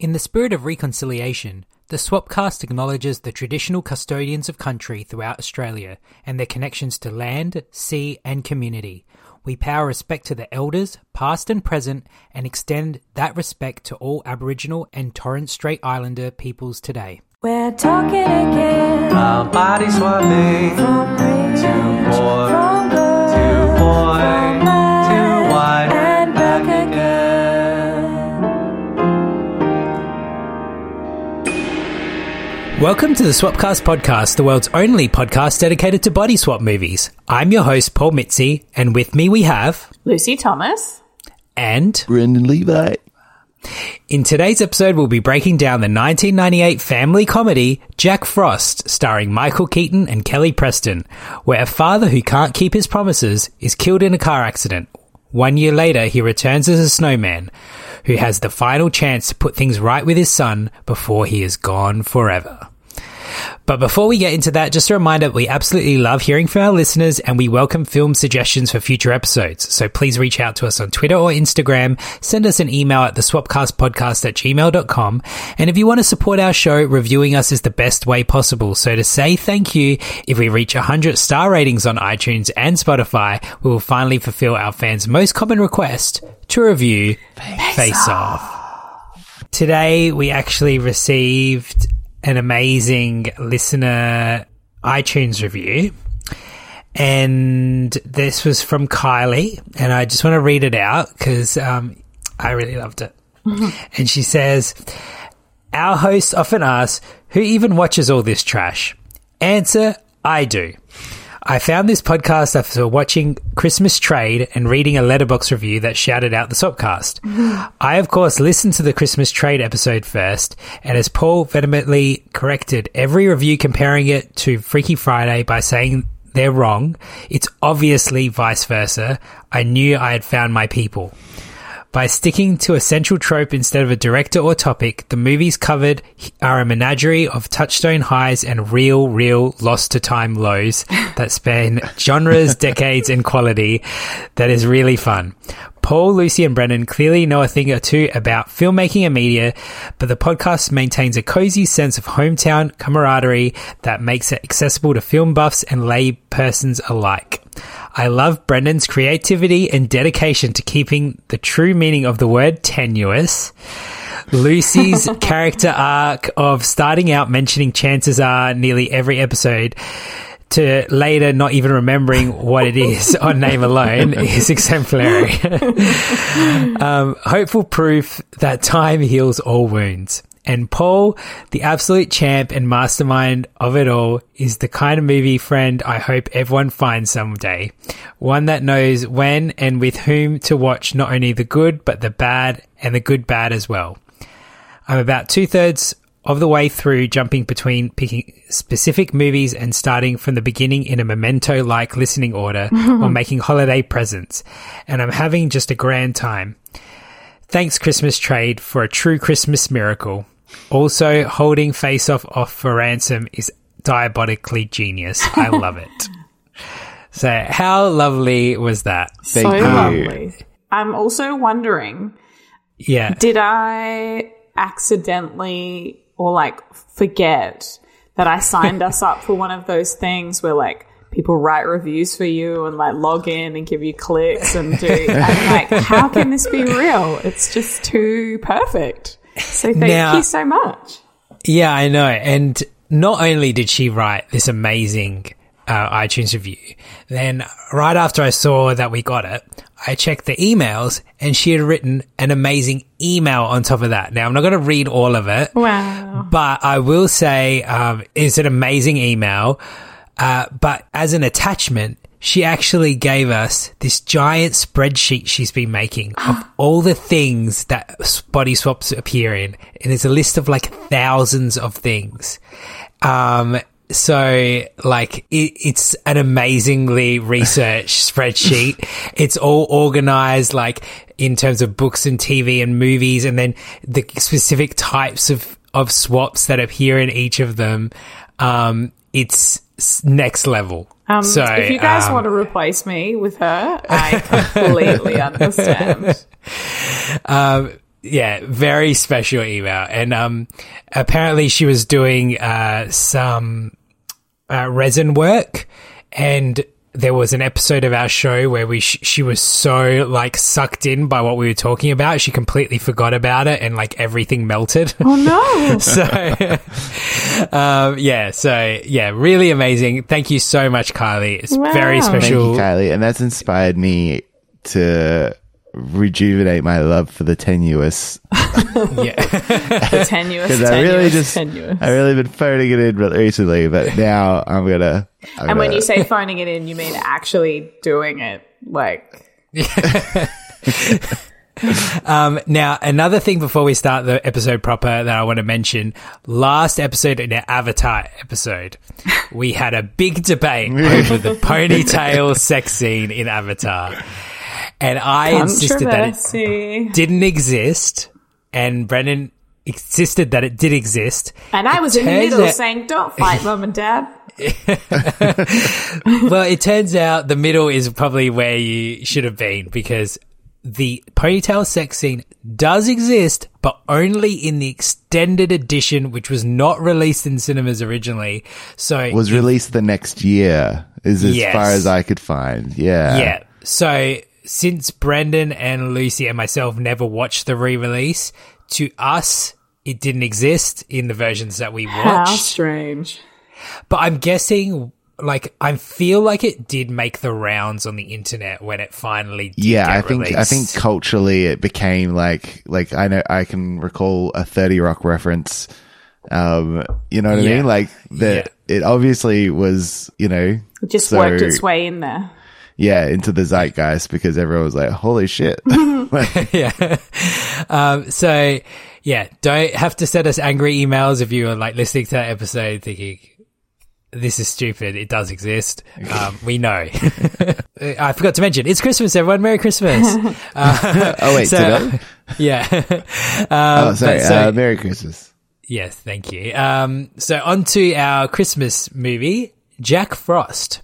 In the spirit of reconciliation, the Swapcast acknowledges the traditional custodians of country throughout Australia and their connections to land, sea, and community. We pay our respect to the elders, past and present, and extend that respect to all Aboriginal and Torres Strait Islander peoples today. We're talking again. About body swapping. From rich, Too poor. from good, Too boy. Welcome to the Swapcast podcast, the world's only podcast dedicated to body swap movies. I'm your host, Paul Mitzi, and with me we have. Lucy Thomas. And Brendan Levi. in today's episode, we'll be breaking down the 1998 family comedy Jack Frost, starring Michael Keaton and Kelly Preston, where a father who can't keep his promises is killed in a car accident. One year later, he returns as a snowman who has the final chance to put things right with his son before he is gone forever. But before we get into that, just a reminder that we absolutely love hearing from our listeners and we welcome film suggestions for future episodes. So please reach out to us on Twitter or Instagram, send us an email at the swapcastpodcast at gmail.com. And if you want to support our show, reviewing us is the best way possible. So to say thank you, if we reach 100 star ratings on iTunes and Spotify, we will finally fulfill our fans' most common request to review Face, Off. Today we actually received an amazing listener iTunes review. And this was from Kylie, and I just want to read it out because um, I really loved it. And she says, Our hosts often ask, Who even watches all this trash? Answer, I do. I found this podcast after watching Christmas Trade and reading a Letterboxd review that shouted out the Swapcast. I, of course, listened to the Christmas Trade episode first, and as Paul vehemently corrected every review comparing it to Freaky Friday by saying they're wrong, it's obviously vice versa. I knew I had found my people. By sticking to a central trope instead of a director or topic, the movies covered are a menagerie of touchstone highs and real, real lost to time lows that span genres, decades, and quality that is really fun. Paul, Lucy, and Brendan clearly know a thing or two about filmmaking and media, but the podcast maintains a cozy sense of hometown camaraderie that makes it accessible to film buffs and lay persons alike. I love Brendan's creativity and dedication to keeping the true meaning of the word tenuous. Lucy's character arc of starting out mentioning chances are nearly every episode to later not even remembering what it is on name alone is exemplary. um, hopeful proof that time heals all wounds. And Paul, the absolute champ and mastermind of it all, is the kind of movie friend I hope everyone finds someday. One that knows when and with whom to watch not only the good, but the bad and the good bad as well. I'm about two thirds of the way through jumping between picking specific movies and starting from the beginning in a memento like listening order or making holiday presents. And I'm having just a grand time. Thanks, Christmas Trade, for a true Christmas miracle. Also, holding Face Off off for ransom is diabolically genius. I love it. So, how lovely was that? so Thank you. lovely. I'm also wondering, Yeah. did I accidentally or like forget that I signed us up for one of those things where like people write reviews for you and like log in and give you clicks and do and like how can this be real? It's just too perfect. So thank Now- you so much. Yeah, I know. And not only did she write this amazing uh, iTunes review, then right after I saw that we got it, I checked the emails and she had written an amazing email on top of that. Now, I'm not going to read all of it, Wow. but I will say um, it's an amazing email. Uh, but as an attachment, she actually gave us this giant spreadsheet she's been making of all the things that body swaps appear in. And it's a list of like thousands of things. Um, so like it, it's an amazingly researched spreadsheet. It's all organized like in terms of books and TV and movies and then the specific types of, of swaps that appear in each of them. Um, it's next level. Um, so if you guys um, want to replace me with her, I completely understand. yeah, very special email. And um, apparently she was doing uh, some uh, resin work, and there was an episode of our show where we sh- she was so like sucked in by what we were talking about, she completely forgot about it, and like everything melted. Oh no! so um, yeah, so yeah, really amazing. Thank you so much, Kylie. It's very Wow. Thank special. you, Kylie. And that's inspired me to rejuvenate my love for the tenuous Yeah. the tenuous, because I really just tenuous. I really been phoning it in recently, but now I'm gonna. I'm and when gonna- you say phoning it in, you mean actually doing it, like Um, now, another thing before we start the episode proper that I want to mention last episode in our Avatar episode, we had a big debate over the ponytail sex scene in Avatar. And I insisted that it didn't exist, and Brendan insisted that it did exist. And I was in the middle out- saying, "Don't fight, mum and dad." well, it turns out the middle is probably where you should have been because the ponytail sex scene does exist, but only in the extended edition, which was not released in cinemas originally. So was released the next year, is as Yes. far as I could find. Yeah, yeah. So since Brendan and Lucy and myself never watched the re-release, to us it didn't exist in the versions that we How watched. strange. But I'm guessing, like, I feel like it did make the rounds on the internet when it finally did yeah. get I think I think culturally it became like like I know I can recall a Thirty Rock reference. Um, you know what I mean? Like that. It obviously was, you know, It just so- worked its way in there. Yeah, into the zeitgeist because everyone was like, "Holy shit!" yeah. Um, so yeah, don't have to send us angry emails if you are like listening to that episode thinking this is stupid. It does exist. Um, we know. I forgot to mention it's Christmas, everyone. Merry Christmas. Uh, oh wait, so- today? yeah. oh, sorry. so- uh, Merry Christmas. Yes, thank you. Um, so on to our Christmas movie, Jack Frost.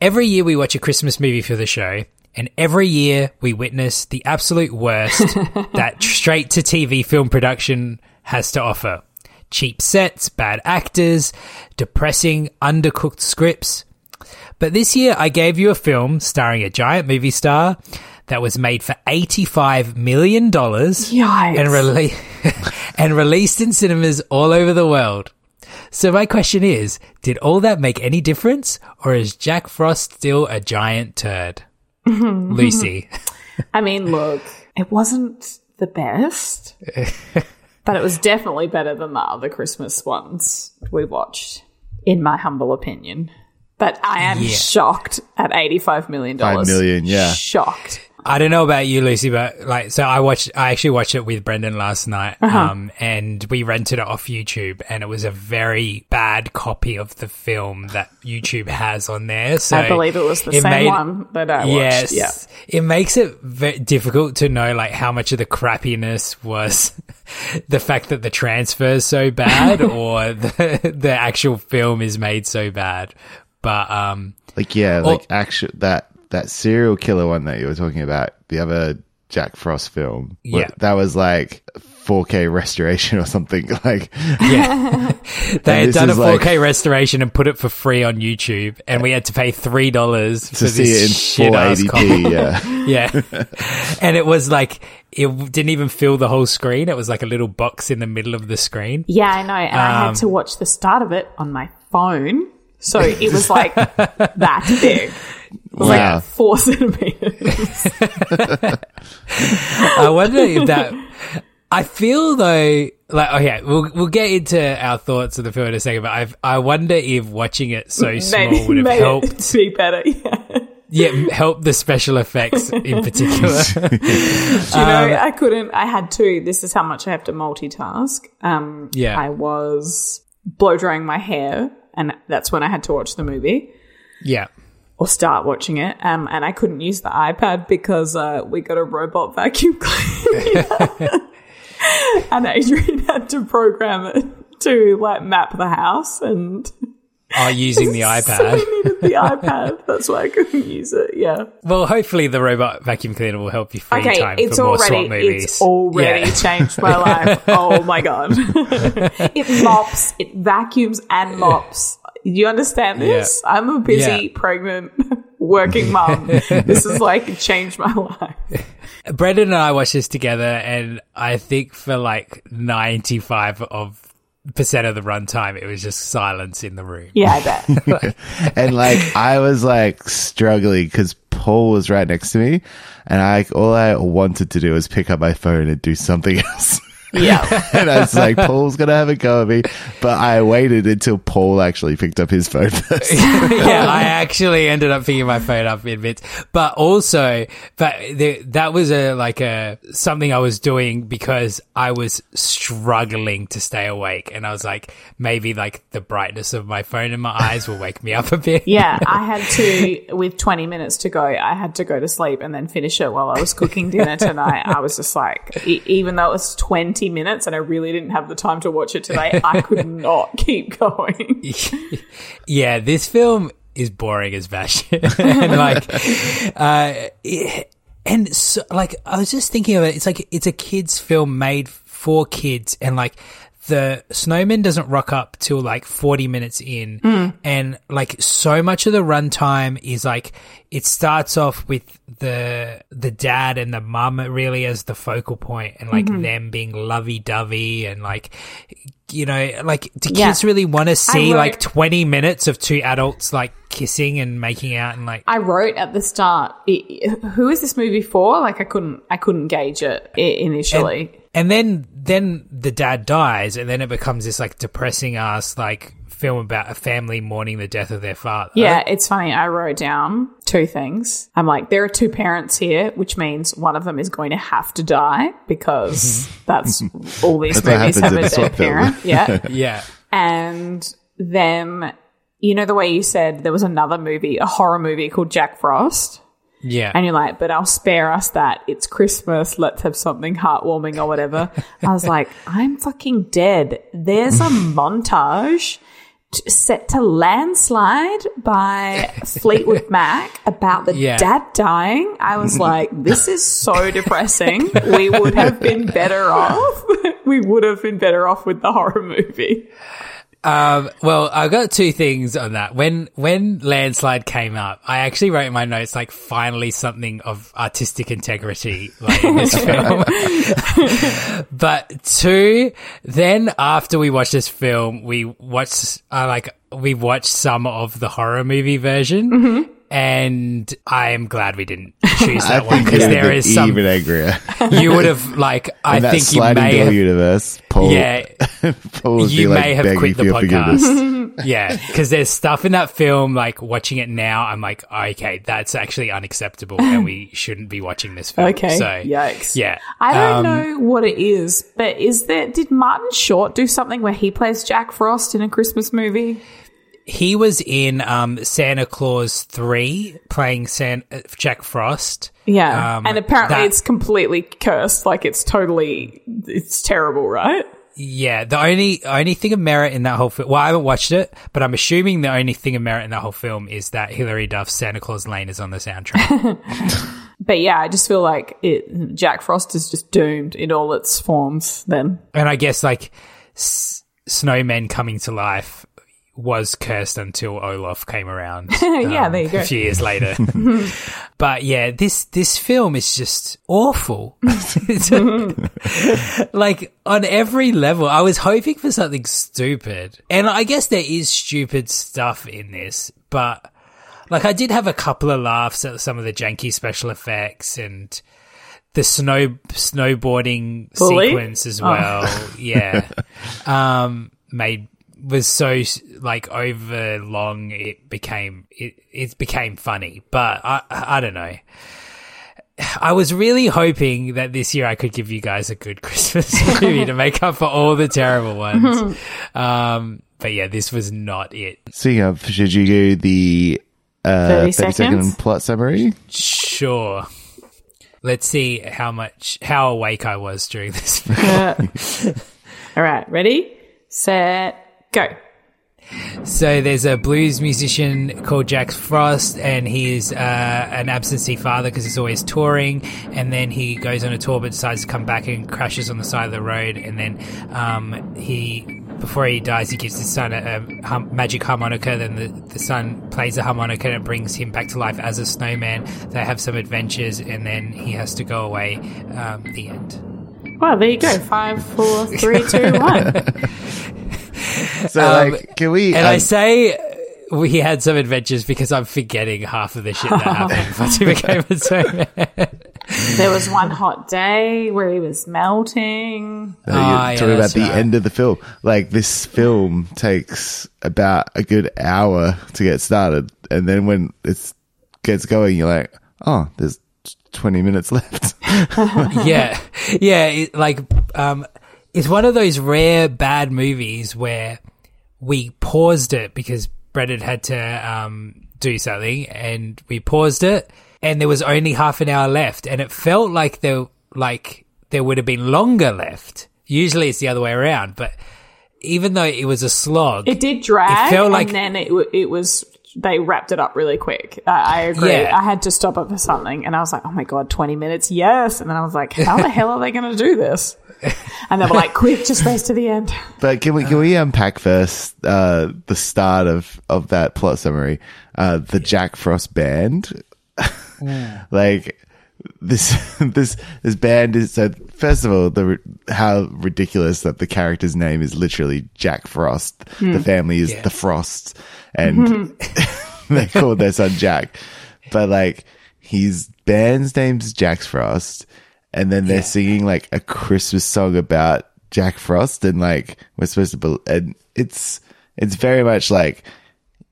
Every year we watch a Christmas movie for the show, and every year we witness the absolute worst that straight to TV film production has to offer. Cheap sets, bad actors, depressing, undercooked scripts. But this year I gave you a film starring a giant movie star that was made for $85 million Yikes. and, rele- and released in cinemas all over the world. So my question is, did all that make any difference or is Jack Frost still a giant turd? Lucy. I mean, look, it wasn't the best, but it was definitely better than the other Christmas ones we watched, in my humble opinion. But I am Yeah. shocked at $85 million. Five million, yeah. Shocked. I don't know about you, Lucy, but like, so I watched, I actually watched it with Brendan last night, um, and we rented it off YouTube, and it was a very bad copy of the film that YouTube has on there. So I believe it was the it same made- one that I watched. Yes, Yeah. it makes it ve- difficult to know like how much of the crappiness was the fact that the transfer is so bad, or the the actual film is made so bad. But um, Like yeah, Well- like actual that that serial killer one that you were talking about, the other Jack Frost film. Yeah. that was like 4K restoration or something. Like yeah, they had done a is 4K like- restoration and put it for free on YouTube, and we had to pay three dollars to for see this it in shit full ass copy. Yeah, Yeah. and it was like, it didn't even fill the whole screen. It was like a little box in the middle of the screen. Yeah, I know. And I Um, had to watch the start of it on my phone. So it was like that big. It was Wow. like four centimeters. I wonder if that. I feel though, like, oh yeah, we'll we'll get into our thoughts of the film in a second. But I I wonder if watching it so small would have helped. be better. Yeah. Yeah, help the special effects in particular. Do you know, I couldn't. I had to. This is how much I have to multitask. Um, Yeah. I was blow drying my hair, and that's when I had to watch the movie yeah. Or start watching it. Um, and I couldn't use the iPad because uh, we got a robot vacuum cleaner, and Adrian had to program it to like map the house and. Oh, using the iPad. So I needed the iPad. That's why I couldn't use it. Yeah. Well, hopefully the robot vacuum cleaner will help you free Okay, time it's for more already swap movies. it's already Yeah. changed my life. Oh my god! it mops, it vacuums and mops. You understand this? I'm a busy, Yeah. pregnant, working mom. this is like changed my life. Brendan and I watched this together, and I think for like ninety-five of percent of the runtime, it was just silence in the room. Yeah, I bet. and like I was like struggling because Paul was right next to me, and I all I wanted to do was pick up my phone and do something else. Yeah. and I was like, Paul's gonna have a go at me, but I waited until Paul actually picked up his phone first. yeah, I actually ended up picking my phone up in bits, but also, but the, that was a like a something I was doing because I was struggling to stay awake, and I was like, maybe like the brightness of my phone in my eyes will wake me up a bit. Yeah, I had to, with 20 minutes to go, I had to go to sleep and then finish it while I was cooking dinner tonight. I was just like, e- even though it was 20 minutes and I really didn't have the time to watch it today, I could not keep going. yeah, this film is boring as batshit. and like, uh, it- and so, like, I was just thinking of it. It's like, it's a kid's film made for kids and like, the snowman doesn't rock up till like 40 minutes in hmm. and like so much of the runtime is like it starts off with the the dad and the mum really as the focal point and like mm-hmm. them being lovey-dovey and like you know like do Yeah. kids really want to see like 20 minutes of two adults like kissing and making out and like I wrote at the start, who is this movie for? Like I couldn't, I couldn't gauge it initially. and then then the dad dies and then it becomes this like depressing ass like film about a family mourning the death of their father Yeah, it's funny. I wrote down two things. I'm like, there are two parents here, which means one of them is going to have to die because that's all these That's movies have in a a dead parent. Yeah. yeah and then, you know, the way you said there was another movie, a horror movie called Jack Frost. Yeah And you're like, but I'll spare us that. It's Christmas. Let's have something heartwarming or whatever. I was like, I'm fucking dead. There's a montage t- set to Landslide by Fleetwood Mac about the Yeah. dad dying. I was like, this is so depressing. We would have been better off. we would have been better off with the horror movie. Um, well, I got two things on that. When when landslide came up, I actually wrote in my notes like finally something of artistic integrity like in this film. but two, then after we watched this film, we watched uh, like we watched some of the horror movie version. And I am glad we didn't choose I that one think because there is some. even angrier. You would have like. I that think you sliding may door have. universe, Paul, Yeah, Paul would you be, like, may have quit the for your podcast. yeah, because there's stuff in that film, like watching it now, I'm like, okay, that's actually unacceptable, and we shouldn't be watching this film. Okay. so Yikes. Yeah, I don't Um, know what it is, but is there, did Martin Short do something where he plays Jack Frost in a Christmas movie? He was in um, Santa Claus three, playing San- uh, Jack Frost. Yeah. Um, and apparently that- it's completely cursed. Like it's totally, it's terrible, right? Yeah, the only only thing of merit in that whole film. Well, I haven't watched it, but I'm assuming the only thing of merit in that whole film is that Hilary Duff's Santa Claus Lane is on the soundtrack. But yeah, I just feel like it, Jack Frost is just doomed in all its forms then. and I guess like s- snowmen coming to life was cursed until Olaf came around. Yeah, um, there you go. A few years later. but yeah, this this film is just awful. Like on every level. I was hoping for something stupid, and I guess there is stupid stuff in this, but like I did have a couple of laughs at some of the janky special effects and the snow snowboarding Bully? sequence as Oh. well. Yeah, um, made was so like over long. It became it it became funny, but I I don't know. I was really hoping that this year I could give you guys a good Christmas movie to make up for all the terrible ones. Um, but yeah, this was not it. Speaking of, should you do the uh, 30 30 second plot summary? Sure. Let's see how much how awake I was during this. All right, ready, set, go. so there's a blues musician called Jack Frost, and he is uh, an absentee father because he's always touring. And then he goes on a tour, but decides to come back and crashes on the side of the road. And then um, he, before he dies, he gives his son a, a hum- magic harmonica. Then the, the son plays the harmonica and it brings him back to life as a snowman. They have some adventures, and then he has to go away. Um, the end. Well, there you go. Five, four, three, two, one. So, Um, like, can we? And I um, say uh, we had some adventures because I'm forgetting half of the shit that happened once he became a snowman. There was one hot day where he was melting. Ah, you're yeah, talking about that's the right. end of the film. Like, this film takes about a good hour to get started, and then when it gets going, you're like, oh, there's 20 minutes left. yeah, yeah. It, like, um, it's one of those rare bad movies where we paused it because Brendan had to um, do something, and we paused it, and there was only half an hour left, and it felt like there, like there would have been longer left. Usually, it's the other way around, but even though it was a slog, It did drag, It felt like- and then it w- it was they wrapped it up really quick. I, I agree. Yeah. I had to stop it for something, and I was like, "Oh my god, twenty minutes, yes!" And then I was like, "How the hell are they going to do this?" And they were like, "Quick, just race to the end." But can we can we unpack first uh, the start of of that plot summary? Uh, the Jack Frost band, like this this this band is so. First of all, the how ridiculous that the character's name is literally Jack Frost. The hmm. family is Yeah. the Frosts, and they called their son Jack. But like his band's name's Jack Frost, and then they're singing like a Christmas song about Jack Frost, and like we're supposed to, bel and it's it's very much like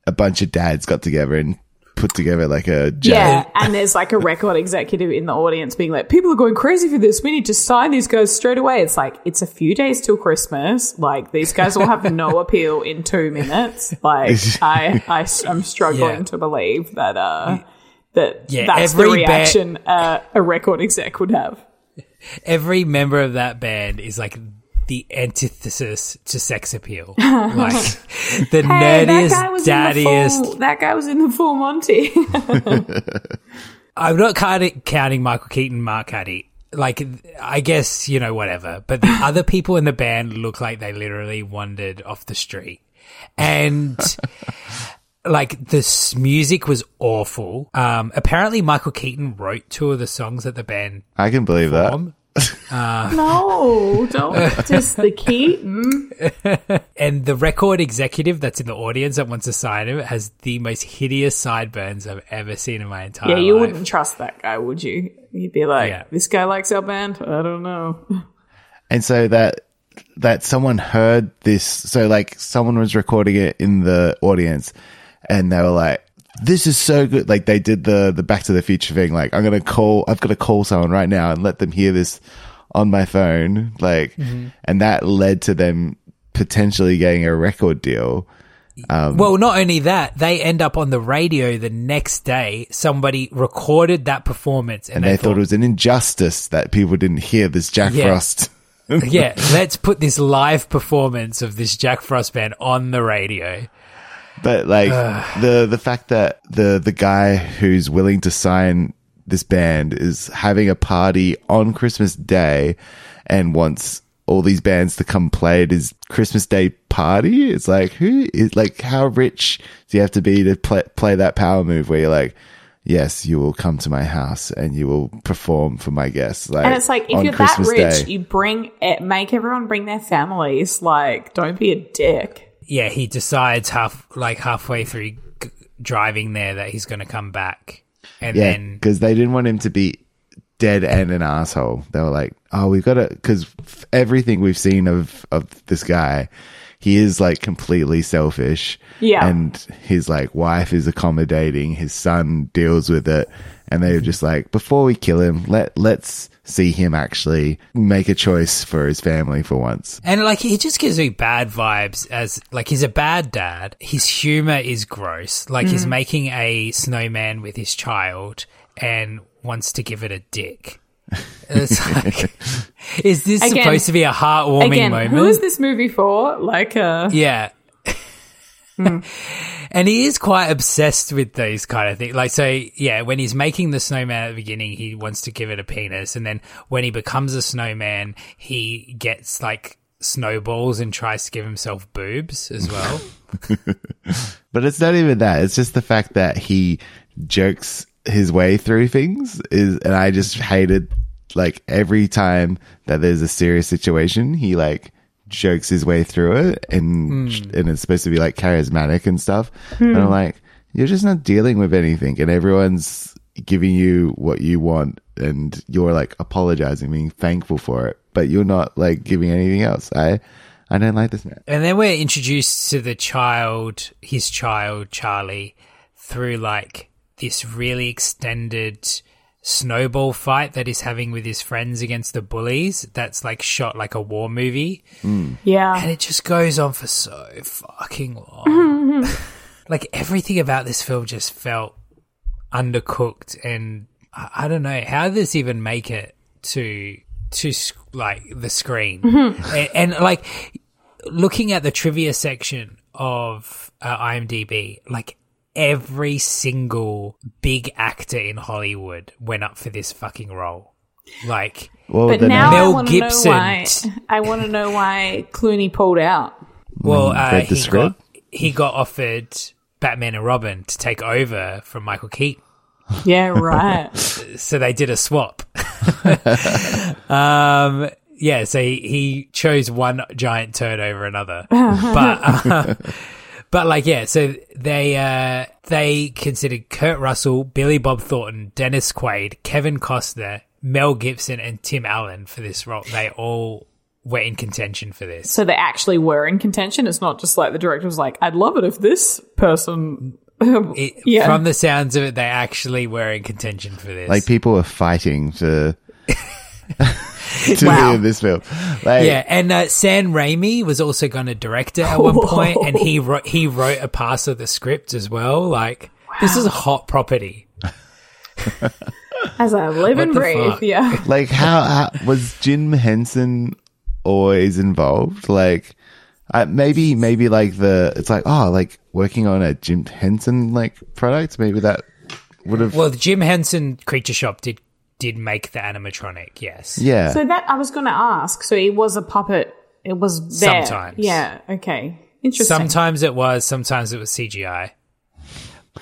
a bunch of dads got together and put together like a. Yeah, and there's like a record executive in the audience being like, "People are going crazy for this. We need to sign these guys straight away." It's like it's a few days till Christmas. Like these guys will have no appeal in two minutes. Like I, I am struggling Yeah. to believe that uh that Yeah, that's the every ba- reaction uh, a record exec would have. every member of that band is like the antithesis to sex appeal. like the Hey, that nerdiest, guy was in the daddiest. full. That guy was in the full Monty. I'm not counting, counting Michael Keaton, Mark Addy. Like, I guess, you know, whatever. But the other people in the band look like they literally wandered off the street. And, like, this music was awful. Um, apparently Michael Keaton wrote two of the songs that the band I can believe that. Formed. no, don't just the Keaton. Mm. And the record executive that's in the audience that wants to sign him has the most hideous sideburns I've ever seen in my entire life. Yeah, you life. wouldn't trust that guy, would you? You'd be like, Yeah. this guy likes our band? I don't know. And so that that someone heard this so like someone was recording it in the audience and they were like this is so good like they did the the back to the future thing like i'm gonna call i've got to call someone right now and let them hear this on my phone like mm-hmm. and that led to them potentially getting a record deal um, Well, not only that, they end up on the radio the next day. Somebody recorded that performance and, and they, thought, it was an injustice that people didn't hear this jack Yeah. frost yeah, let's put this live performance of this Jack Frost band on the radio. But like the the fact that the the guy who's willing to sign this band is having a party on Christmas Day and wants all these bands to come play at his Christmas Day party. It's like who is like how rich do you have to be to play play that power move where you're like, yes, you will come to my house and you will perform for my guests. Like, And it's like, if you're Christmas that rich, Day. you bring it, make everyone bring their families. Like, don't be a dick. Yeah, he decides half like halfway through g- driving there that he's going to come back, and yeah, then because they didn't want him to be dead end an asshole. They were like, "Oh, we've got to," because everything we've seen of of this guy, he is like completely selfish. Yeah. and his like wife is accommodating. His son deals with it, and they were just like, before we kill him, let let's see him actually make a choice for his family for once. And like he just gives me bad vibes as like he's a bad dad. His humor is gross. Like he's making a snowman with his child and wants to give it a dick. It's like, is this Again- supposed to be a heartwarming Again, moment? who is this movie for? Like, uh, Yeah. Hmm. and he is quite obsessed with those kind of things. Like, so, yeah, when he's making the snowman at the beginning, he wants to give it a penis. And then when he becomes a snowman, he gets like snowballs and tries to give himself boobs as well. But it's not even that. It's just the fact that he jokes his way through things is, and I just hated like every time that there's a serious situation, he like jokes his way through it and, hmm. and it's supposed to be like charismatic and stuff. Hmm. And I'm like, you're just not dealing with anything and everyone's giving you what you want and you're like apologizing, being thankful for it, but you're not like giving anything else. I, I don't like this man. And then we're introduced to the child, his child, Charlie, through like this really extended snowball fight that he's having with his friends against the bullies. That's like shot like a war movie. And yeah. And it just goes on for so fucking long. like everything about this film just felt undercooked and I, I don't know how did this even make it to to like the screen and, and like looking at the trivia section of uh, IMDb like every single big actor in Hollywood went up for this fucking role like Well, But now I- I Mel want to know Gibson. why. I want to know why Clooney pulled out. Well, uh, he got he got offered Batman and Robin to take over from Michael Keaton, Yeah, right. so they did a swap. um, yeah, so he, he chose one giant turd over another, but uh, but like yeah, so they uh, they considered Kurt Russell, Billy Bob Thornton, Dennis Quaid, Kevin Costner, Mel Gibson, and Tim Allen for this role. They all were in contention for this. so they actually were in contention. It's not just like the director was like, "I'd love it if this person." It, Yeah. From the sounds of it, they actually were in contention for this. like people were fighting to to Wow. be in this film. Like, yeah, and uh, Sam Raimi was also going to direct it at one point, and he wrote he wrote a pass of the script as well. Like this is a hot property. As I live and the breathe, fuck? yeah. like how, how was Jim Henson always involved? Like, uh, maybe maybe like the it's like oh like working on a Jim Henson like product. Maybe that would have Well, the Jim Henson Creature Shop did did make the animatronic. Yes. yeah. So that I was going to ask. So it was a puppet. It was there. Sometimes. Yeah. Okay. Interesting. Sometimes it was, sometimes it was CGI.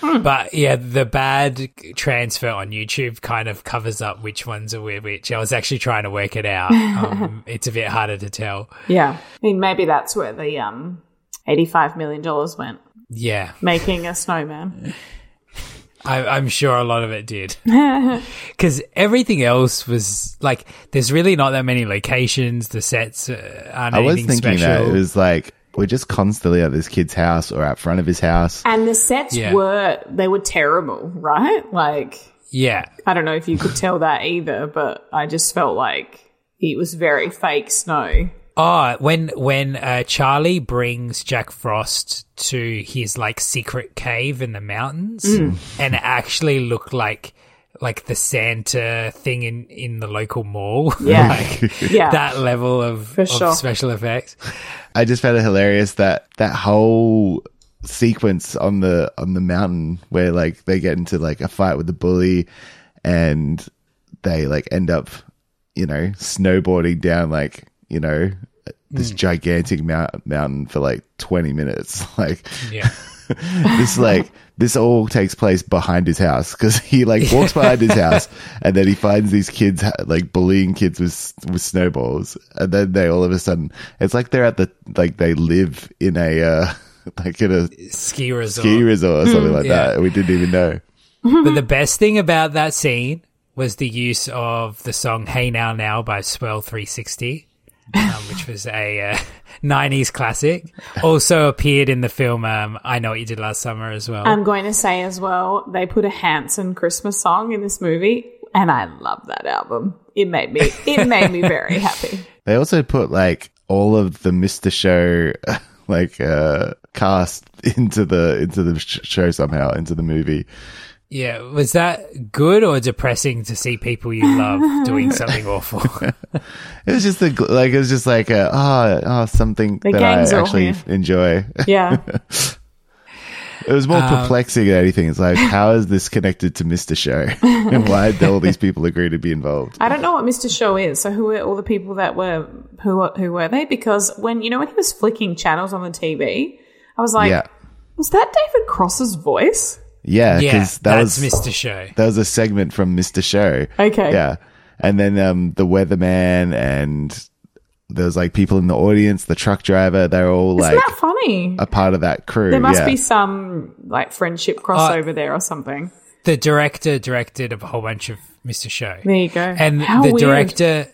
But yeah, the bad transfer on YouTube kind of covers up which ones are with which. I was actually trying to work it out. Um, it's a bit harder to tell. Yeah. I mean, maybe that's where the um, eighty-five million dollars went Yeah, making a snowman. I, I'm sure a lot of it did. Because everything else was like, there's really not that many locations. The sets uh, aren't I was anything thinking special. that it was like we're just constantly at this kid's house or out front of his house. And the sets Yeah. were they were terrible, right? Like yeah, I don't know if you could tell that either, but I just felt like it was very fake snow. Oh, when when uh, Charlie brings Jack Frost to his like secret cave in the mountains, Mm. and it actually looked like like the Santa thing in in the local mall. Yeah. like, Yeah. that level of, of sure. special effects. I just found it hilarious that that whole sequence on the on the mountain where like they get into like a fight with the bully and they like end up you know snowboarding down like you know this gigantic mount- mountain for like 20 minutes. Like Yeah, this like this all takes place behind his house because he like walks behind his house and then he finds these kids like bullying kids with with snowballs and then they all of a sudden it's like they're at the like they live in a uh like in a ski resort. ski resort or something like Yeah. that we didn't even know. But the best thing about that scene was the use of the song "Hey Now Now" by Swirl 360, um, which was a uh, 90s classic. Also appeared in the film um, "I Know What You Did Last Summer" as well. I'm going to say as well, they put a Hanson Christmas song in this movie, and I love that album. It made me it made me very happy. They also put like all of the Mr. Show like uh cast into the into the sh- show somehow into the movie. Yeah, was that good or depressing to see people you love doing something awful? It was just a like it was just like a oh, oh something The that I gangs are all actually here. enjoy. Yeah. It was more Um, perplexing than anything. It's like how is this connected to Mr. Show and why did all these people agree to be involved? I don't know what Mr. Show is. So who were all the people that were who were- who were they? Because when you know when he was flicking channels on the TV, I was like, yeah, was that David Cross's voice? Yeah, yeah, because that that's was Mr. Show. that was a segment from Mr. Show. Okay. Yeah. And then um the weatherman and there was like people in the audience, the truck driver, they're all Isn't like that funny? a part of that crew. there must yeah. be some like friendship crossover there or something. The director directed a whole bunch of Mr. Show. There you go. and How the weird. director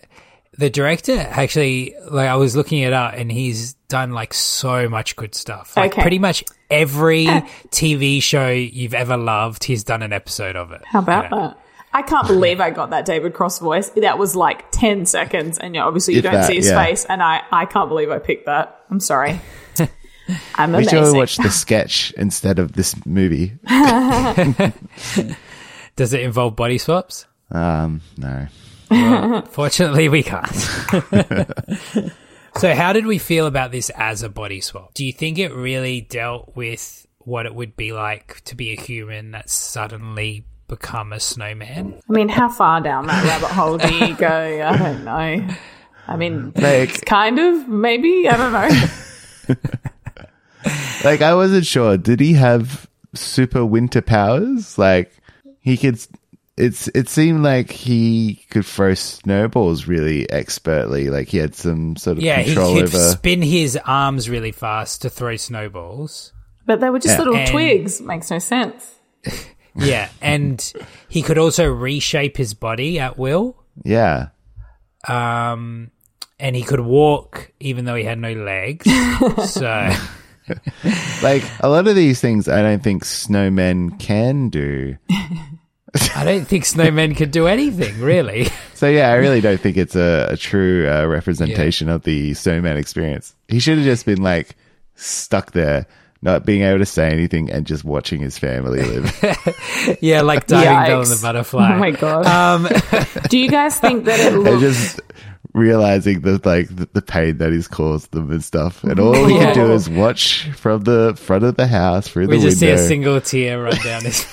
the director actually like i was looking it up and he's done like so much good stuff like Okay. pretty much every tv show you've ever loved he's done an episode of it How about Yeah. that? I can't believe I got that David Cross voice. That was like 10 seconds, and you know, obviously you If don't that, see his yeah. face, and I, I can't believe I picked that. I'm sorry. I'm We amazing. should watch the sketch instead of this movie. does it involve body swaps Um, no. fortunately we can't so how did we feel about this as a body swap do you think it really dealt with what it would be like to be a human that's suddenly become a snowman I mean, how far down that rabbit hole do you go? I don't know. I mean, Like- kind of, maybe. I don't know. Like I wasn't sure. Did he have super winter powers? Like he could. It's it seemed like he could throw snowballs really expertly. Like he had some sort of Yeah, he could over. spin his arms really fast to throw snowballs. But they were just Yeah. little And- twigs. Makes no sense. Yeah, and he could also reshape his body at will. yeah, Um, and he could walk even though he had no legs. so like a lot of these things, I don't think snowmen can do. I don't think snowmen could do anything really. So yeah, I really don't think it's a, a true uh, representation of the snowman experience. He should have just been like stuck there, not being able to say anything, and just watching his family live. yeah, like diving bell and the butterfly. Oh my god. Um, do you guys think that it and looks? just realizing the like the, the pain that he's caused them and stuff. And all we Yeah. can do is watch from the front of the house through we the just see a single tear run down his.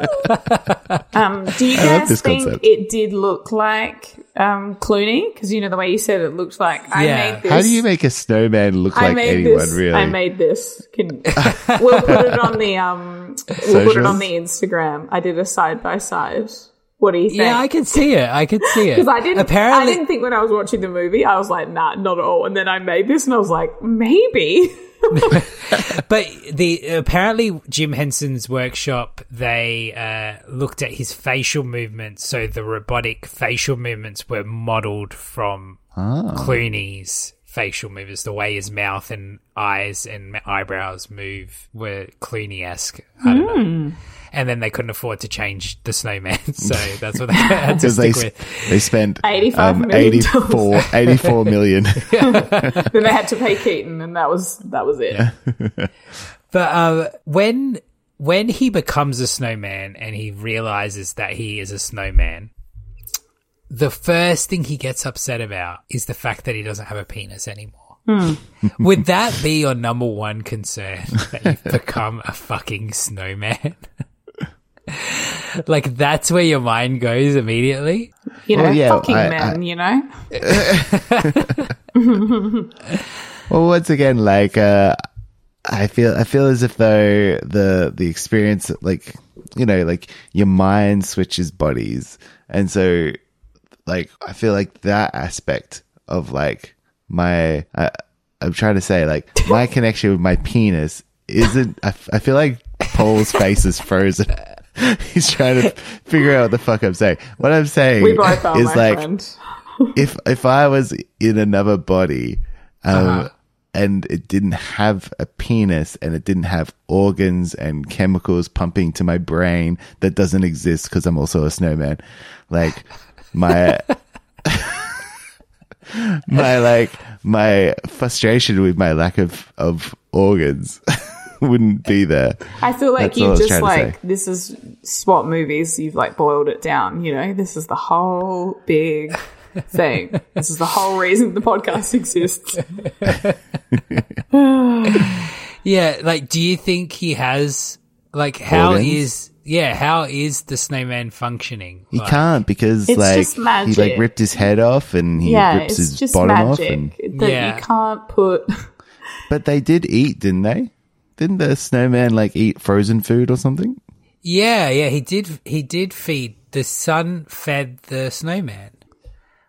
Um, do you guys think concept. it did look like um, Clooney? Because you know the way you said it looked like. I Yeah. made this. How do you make a snowman look I like made anyone? this. Really? I made this. Can, we'll put it on the um. We'll put it on the Instagram. I did a side by side. What do you think? Yeah, I can see it. I can see it. Because I didn't, Apparently, I didn't think when I was watching the movie, I was like, nah, not at all. And then I made this, and I was like, maybe. But the apparently Jim Henson's workshop they uh, looked at his facial movements, so the robotic facial movements were modeled from Clooney's facial movements. The way his mouth and eyes and eyebrows move were Clooney esque. I don't know. And then they couldn't afford to change the snowman, so that's what they had to because they stick with. they spent 85 um, million 84, 84 million. then they had to pay Keaton, and that was that was it. But uh, when when he becomes a snowman and he realizes that he is a snowman, the first thing he gets upset about is the fact that he doesn't have a penis anymore. Would that be your number one concern that you've become a fucking snowman? like that's where your mind goes immediately. You know, Well, yeah, fucking I- men. I- you know, Well, once again, like uh, I feel, I feel as if though the the experience, like you know, like your mind switches bodies, and so like I feel like that aspect of like my, I, I'm trying to say like my connection with my penis isn't. I, f- I feel like Paul's face is frozen. He's trying to figure out what the fuck I'm saying. What I'm saying We both are, is my like if if I was in another body, um, Uh-huh. and it didn't have a penis and it didn't have organs and chemicals pumping to my brain that doesn't exist because I'm also a snowman. Like my my like my frustration with my lack of of organs wouldn't be there. I feel like That's you was just like this is swap movies. You've like boiled it down. You know, this is the whole big thing. this is the whole reason the podcast exists. Yeah, like, do you think he has, like, how is, Organs? yeah, how is the snowman functioning? He Like, can't because It's like just he like ripped his head off and he yeah, rips it's his just bottom off magic and that Yeah. you can't put. But they did eat, didn't they? Didn't the snowman like eat frozen food or something? Yeah, yeah, he did, he did feed, the sun fed the snowman.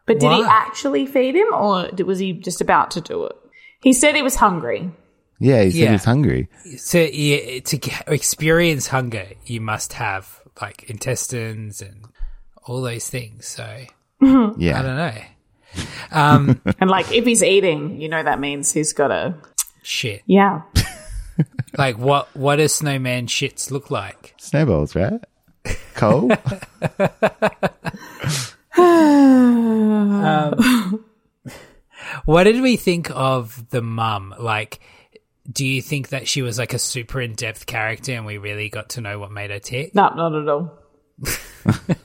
But did he actually feed him, or was he just about to do it? He said he was hungry. Yeah, he said Yeah. he was hungry. So, yeah, to experience hunger, you must have, like, intestines and all those things. So, I Yeah. don't know. Um, And like, if he's eating, you know that means he's got to. shit. Yeah. Like, what, what does snowman shits look like? Snowballs, right? Cole? Um, what did we think of the mum? Like, do you think that she was like a super in depth character and we really got to know what made her tick? No, not at all.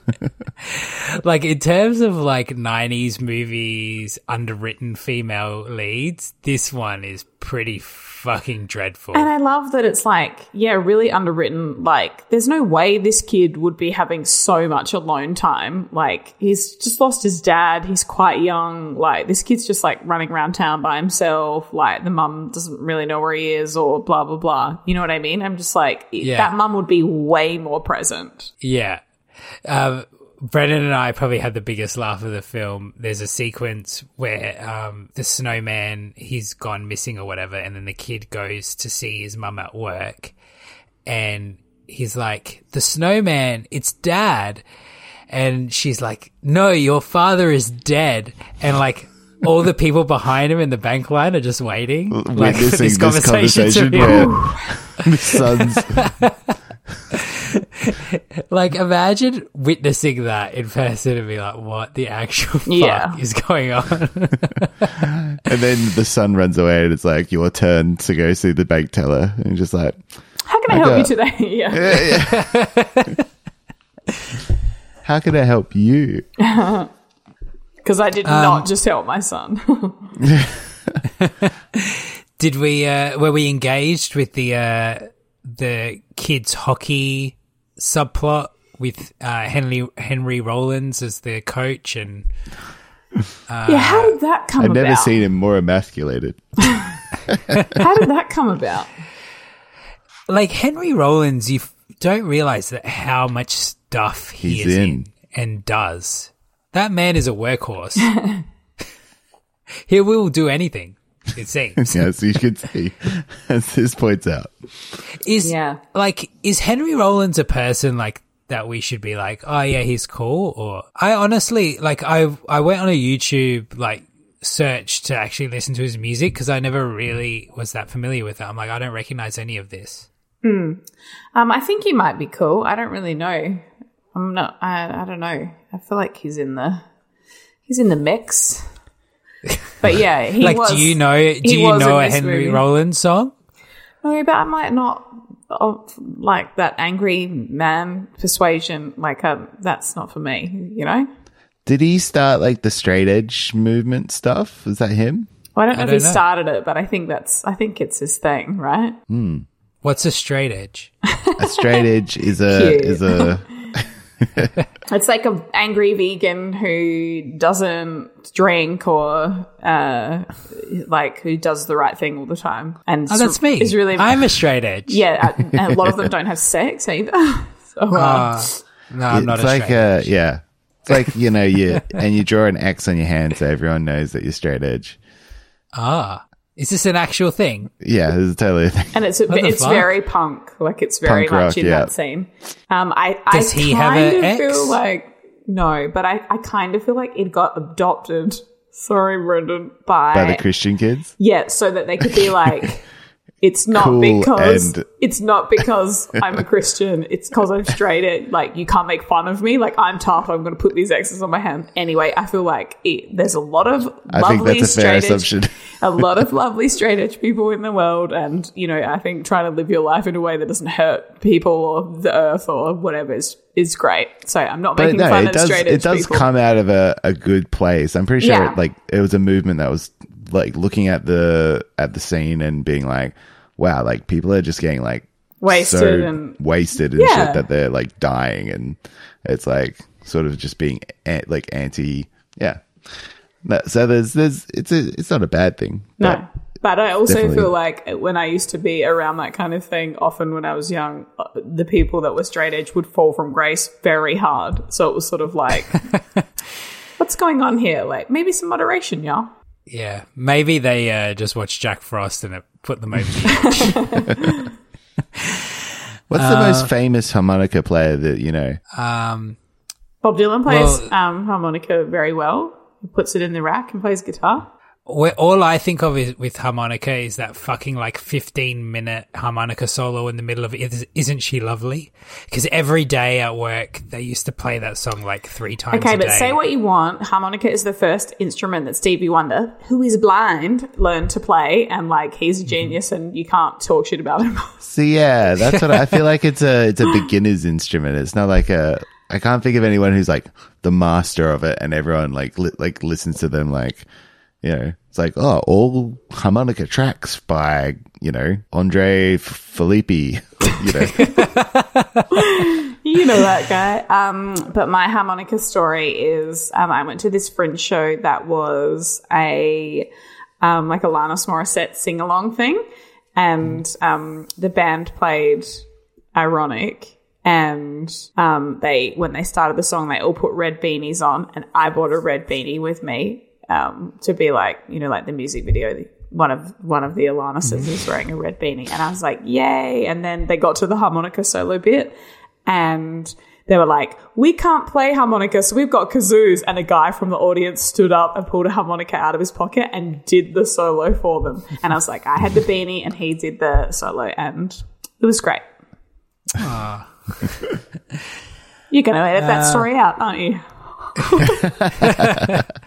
Like, in terms of like 90s movies, underwritten female leads, this one is pretty fucking dreadful. And I love that it's like, yeah, really underwritten. Like, there's no way this kid would be having so much alone time. Like, he's just lost his dad. He's quite young. Like, this kid's just like running around town by himself. Like, the mum doesn't really know where he is or blah, blah, blah. You know what I mean? I'm just like, Yeah. that mum would be way more present. Yeah. Um, Brendan and I probably had the biggest laugh of the film. There's a sequence where um, the snowman he's gone missing or whatever, and then the kid goes to see his mum at work, and he's like, "The snowman, it's dad," and she's like, "No, your father is dead," and like. All the people behind him in the bank line are just waiting, like for Witnessing this this conversation, to conversation the son's Like, imagine witnessing that in person and be like, what the actual fuck Yeah. is going on? and then the son runs away and it's like your turn to go see the bank teller and you're just like How can I, I help got- you today? yeah. how can I help you? Because I did Um, not just help my son. Did we, uh, were we engaged with the, uh, the kids hockey subplot with, uh, Henry, Henry Rollins as the coach and, yeah, how did that come I've about? never seen him more emasculated. How did that come about? like Henry Rollins, you f- don't realize that how much stuff he He's is in. in. and does. That man is a workhorse. he will do anything. It seems. Yes, you can see, as this points out. Is Yeah. like is Henry Rollins a person like that we should be like, oh yeah, he's cool? Or I honestly like I I went on a YouTube like search to actually listen to his music because I never really was that familiar with it. I'm like, I don't recognize any of this. Um, I think he might be cool. I don't really know. I'm not. I, I don't know. I feel like he's in the he's in the mix. But yeah, he like, was. do you know? Do you know a Henry movie. Rollins song? No, but I might not. Of like that angry man persuasion. Like um, that's not for me. You know. Did he start like the straight edge movement stuff? Was that him? Well, I don't know I if he don't know. started it, but I think that's. I think it's his thing, right? What's a straight edge? A straight edge is a Cute. is a It's like an angry vegan who doesn't drink or uh, like who does the right thing all the time. And Oh, that's me. Is really I'm a straight edge. yeah. uh, and a lot of them don't have sex either. so, uh, Uh, no, I'm not it's a like straight a edge. yeah. It's like you know you and you draw an X on your hand so everyone knows that you're straight edge. Ah, Is this an actual thing? Yeah, this is totally a thing. and it's a, it's fuck? very punk. Like it's very Punk much rock, in yeah. that scene. Um, I Does I he have kind a of ex? feel like no, but I I kind of feel like it got adopted. Sorry, Brendan. By, By the Christian kids. yeah, so that they could be like. It's not Cool because and- it's not because I'm a Christian. It's because I'm straight. It like you can't make fun of me. Like I'm tough. I'm going to put these X's on my hand anyway. I feel like it, there's a lot of I lovely a straight edge a lot of lovely straight edge people in the world and you know i think trying to live your life in a way that doesn't hurt people or the earth or whatever is is great so i'm not But making no, fun it of does. straight edge It does people come out of a, a good place. I'm pretty sure, Yeah. like it was a movement that was like looking at the at the scene and being like, "Wow, like people are just getting like Wasted so and- wasted and Yeah. shit that they're like dying, and it's like sort of just being a- like anti, yeah." So there's there's it's a it's not a bad thing. no but i also Definitely. feel like when i used to be around that kind of thing often when i was young uh, the people that were straight edge would fall from grace very hard so it was sort of like what's going on here like maybe some moderation y'all Yeah, maybe they uh, just watched Jack Frost and it put them over the What's the most famous harmonica player that you know? Um, bob dylan plays Well- um, harmonica very well. He puts it in the rack and plays guitar. where all I think of is, with harmonica is that fucking like 15 minute harmonica solo in the middle of it. Isn't she lovely? Because every day at work, they used to play that song like three times Okay, a but day. say what you want. Harmonica is the first instrument that Stevie Wonder, who is blind, learned to play, and like he's a Mm-hmm. genius, and you can't talk shit about him. So yeah, that's what I, I feel like. It's a it's a beginner's instrument. It's not like a. I can't think of anyone who's like the master of it, and everyone like li- like listens to them. Like you know, it's like oh, all harmonica tracks by you know Andre Filippi. You know, you know that guy. Um, but my harmonica story is um, I went to this fringe show that was a um, like a Alanis Morissette sing along thing, and um, the band played Ironic. And um, they, when they started the song, they all put red beanies on, and I bought a red beanie with me um, to be like, you know, like the music video. the- One of one of the Alanises mm-hmm. is wearing a red beanie, and I was like, "Yay!" And then they got to the harmonica solo bit, and they were like, "We can't play harmonica, so we've got kazoos." And a guy from the audience stood up and pulled a harmonica out of his pocket and did the solo for them. And I was like, "I had the beanie, and he did the solo, and it was great." You're going to edit that uh, story out, aren't you?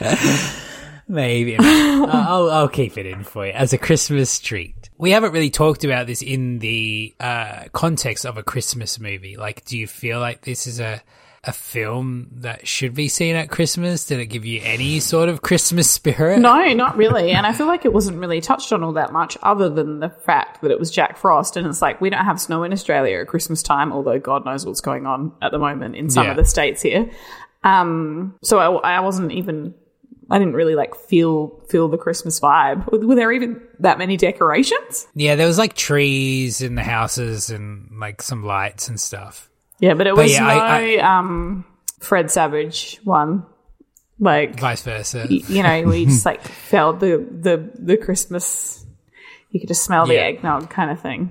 Maybe. I'll, I'll keep it in for you as a Christmas treat. We haven't really talked about this in the uh, context of a Christmas movie. Like, do you feel like this is a a film that should be seen at Christmas? Did it give you any sort of Christmas spirit? No, not really. And I feel like it wasn't really touched on all that much, other than the fact that it was Jack Frost. And it's like we don't have snow in Australia at Christmas time, although God knows what's going on at the moment in some Yeah. of the states here. Um, so I, I wasn't even. I didn't really like feel feel the Christmas vibe. Were, were there even that many decorations? Yeah, there was like trees in the houses and like some lights and stuff. Yeah, but it But was yeah, no I- um, Fred Savage one. Like Vice versa. y- you know, we just like felt the the the Christmas. You could just smell the Yeah. eggnog kind of thing.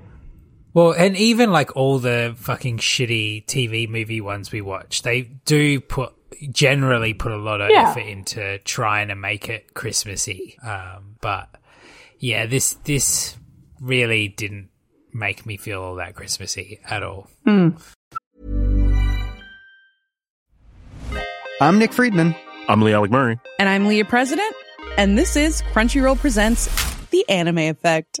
Well, and even like all the fucking shitty TV movie ones we watch, they do put generally put a lot of Yeah. effort into trying to make it Christmassy. Um, but yeah, this this really didn't make me feel all that Christmassy at all. I'm Nick Friedman. I'm Lee Alec Murray. And I'm Leah President, and this is Crunchyroll Presents The Anime Effect.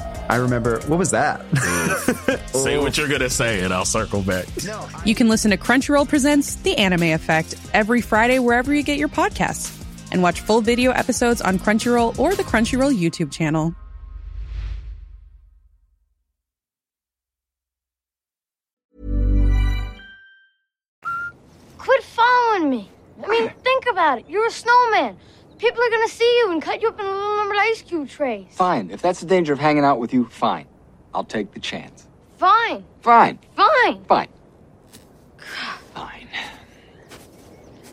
I remember, what was that? say what you're going to say, and I'll circle back. You can listen to Crunchyroll Presents The Anime Effect every Friday, wherever you get your podcasts, and watch full video episodes on Crunchyroll or the Crunchyroll YouTube channel. Quit following me. I mean, think about it. You're a snowman. People are gonna see you and cut you up in a little numbered ice cube trays. Fine. If that's the danger of hanging out with you, fine. I'll take the chance. Fine. Fine. Fine. Fine. Fine.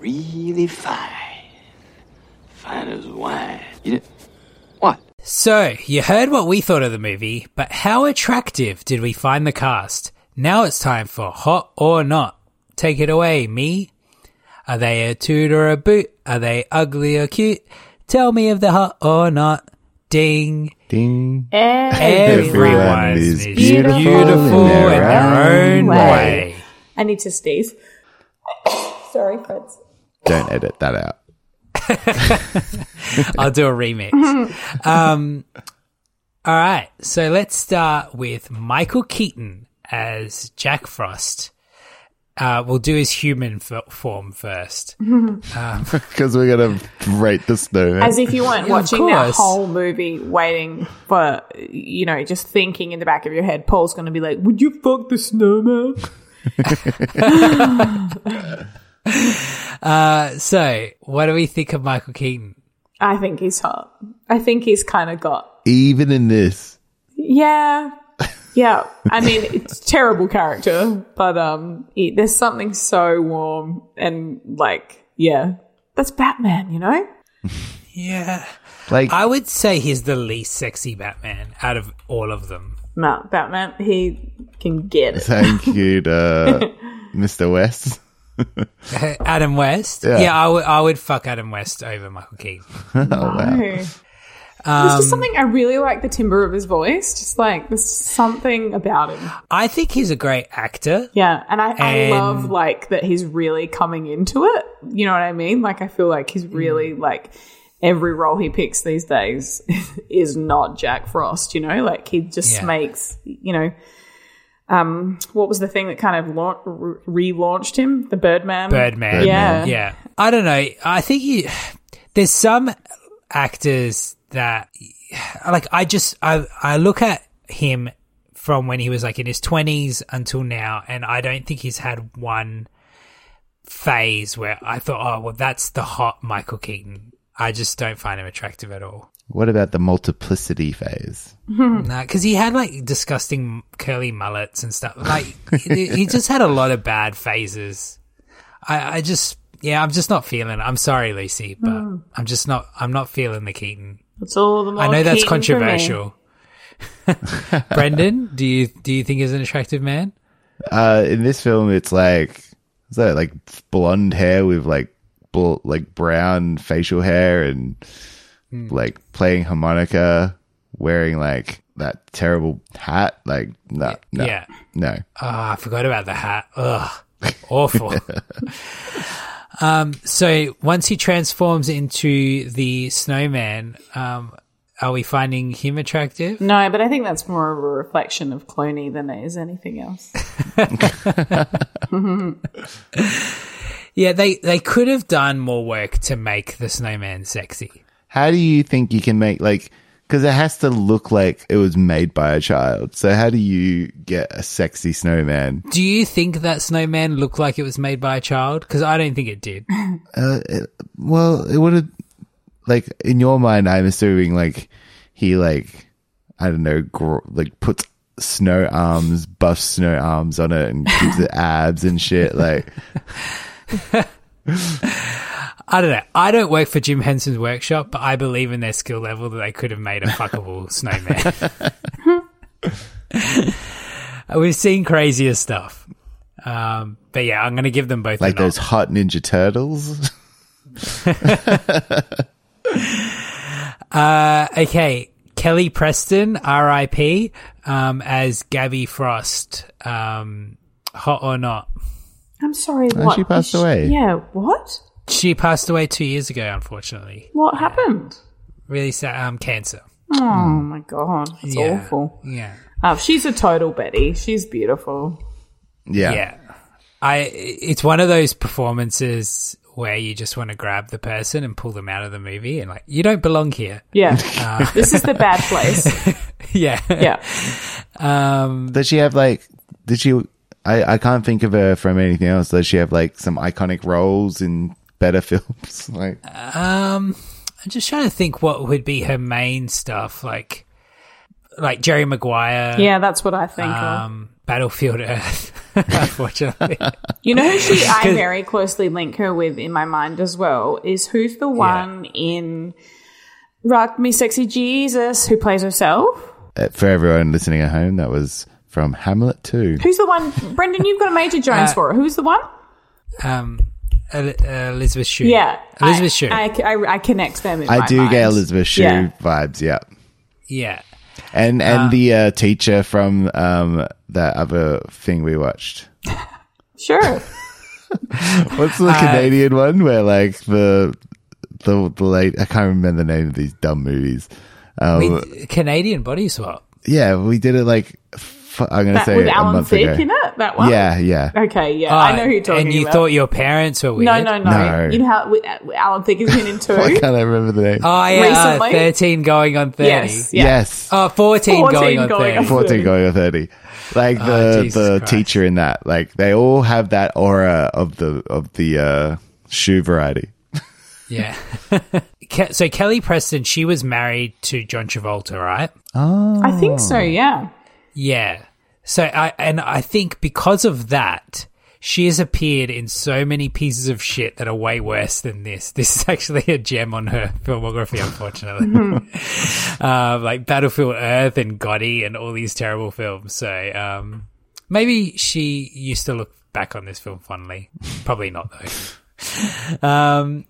Really fine. Fine as wine. You did. What? So, you heard what we thought of the movie, but how attractive did we find the cast? Now it's time for Hot or Not. Take it away, me. Are they a toot or a boot? Are they ugly or cute? Tell me if they're hot or not. Ding. Ding. Everyone is is beautiful, beautiful in in their, their own own way. way. I need to sneeze. Sorry, Fritz. Don't edit that out. I'll do a remix. um, all right, so let's start with Michael Keaton as Jack Frost. Uh, we'll do his human f- form first. Um, Because we're gonna rate the snowman. As if you weren't watching that whole movie, waiting for, you know, just thinking in the back of your head, Paul's going to be like, Would you fuck the snowman? uh, so, what do we think of Michael Keaton? I think he's hot. I think he's kind of got, Even in this, yeah. Yeah. I mean, it's a terrible character, but um, he, there's something so warm and like, yeah, that's Batman, you know? Yeah. like I would say he's the least sexy Batman out of all of them. No, Batman, he can get it. thank you to Mr. West. Adam West? Yeah. Yeah, I would I would fuck Adam West over Michael Keaton. oh wow. Um, There's just something I really like the timbre of his voice. Just like there's something about him. I think he's a great actor. Yeah, and I, I love like that he's really coming into it. You know what I mean? Like I feel like he's really Mm. like every role he picks these days is not Jack Frost. You know, like he just Yeah. makes you know. Um, what was the thing that kind of lau- re- relaunched him? The Birdman. Birdman. Yeah. Yeah. I don't know. I think he, there's some actors that, like, I just, I, I look at him from when he was like in his 20s until now, and I don't think he's had one phase where I thought, oh, well, that's the hot Michael Keaton. I just don't find him attractive at all. What about the multiplicity phase? No, because he had like disgusting curly mullets and stuff. Like he, he just had a lot of bad phases. I, I just, yeah, I'm just not feeling. it. I'm sorry, Lucy, but Mm. I'm just not. I'm not feeling the Keaton. It's all the more I know that's Keaton for me. controversial. Brendan, do you do you think he's an attractive man? Uh, in this film, it's like is that like blonde hair with like bl- like brown facial hair and Hmm. like playing harmonica, wearing like that terrible hat. Like no, no, Yeah. no. Oh, I forgot about the hat. Ugh, awful. um, so once he transforms into the snowman, um, are we finding him attractive? No, but I think that's more of a reflection of Clooney than it is anything else. Yeah, they they could have done more work to make the snowman sexy. How do you think you can make like? Because it has to look like it was made by a child. So how do you get a sexy snowman? Do you think that snowman looked like it was made by a child? Because I don't think it did. Uh, it, well, it would have like in your mind. I'm assuming like he like I don't know, gr- like puts snow arms, buff snow arms on it, and gives it abs and shit. Like I don't know. I don't work for Jim Henson's workshop, but I believe in their skill level that they could have made a fuckable snowman. We've seen crazier stuff. Um, but yeah, I'm going to give them both like a nod. those hot Ninja Turtles. Uh, okay, Kelly Preston, R.I.P. Um, as Gabby Frost. Um, hot or not? I'm sorry, Oh, what? she passed Is away. Yeah, what? She passed away two years ago, unfortunately. What happened? Really sad. Um, cancer. Oh my god, it's Yeah. awful. Yeah. Oh, she's a total Betty. She's beautiful. Yeah. Yeah. I. It's one of those performances where you just want to grab the person and pull them out of the movie, and like you don't belong here. Yeah, Uh, this is the bad place. yeah. Yeah, Um. Does she have like? Did she? I, I can't think of her from anything else. Does she have like some iconic roles in better films? like, Um, I'm just trying to think what would be her main stuff, like like Jerry Maguire. Yeah, that's what I think of. Um, Battlefield Earth. unfortunately, You know who she I 'Cause- very closely link her with in my mind as well is who's the one in Rock Me Sexy Jesus who plays herself? uh, for everyone listening at home, that was from Hamlet 2. Who's the one Brendan, you've got a Major Jones Uh, for her. Who's the one? um, El- uh, Elisabeth Shue. Yeah. Elizabeth I, Shue. I, I, I connect them in I my do mind. get Elisabeth Shue Yeah. vibes, yeah. yeah. And and Uh, the uh, teacher from um, that other thing we watched. Sure. What's the Uh, Canadian one where like the the the late I can't remember the name of these dumb movies. Um, We- Canadian body swap. yeah, we did it like f- I'm gonna That, say with a Alan month Thicke ago. in it? That one? Yeah, yeah. Okay, yeah. I know who you're talking Uh, And you about. thought your parents were weird? no, no, no, No. You know how with, with Alan Thicke has been in two? Why can't I remember the name? Oh, yeah. uh, 13 going on 30. Yes, yeah. Yes, Oh, 14, 14 going on going 30. 14 going on 30. Like Oh, the Jesus the Christ. teacher in that, like they all have that aura of the of the uh, shoe variety. Yeah. Ke- so Kelly Preston, she was married to John Travolta, right? Oh, I think so, yeah. Yeah. So I and I think because of that, she has appeared in so many pieces of shit that are way worse than this. This is actually a gem on her filmography, unfortunately. um, like Battlefield Earth and Gotti and all these terrible films. So um, maybe she used to look back on this film fondly. Probably not though. um,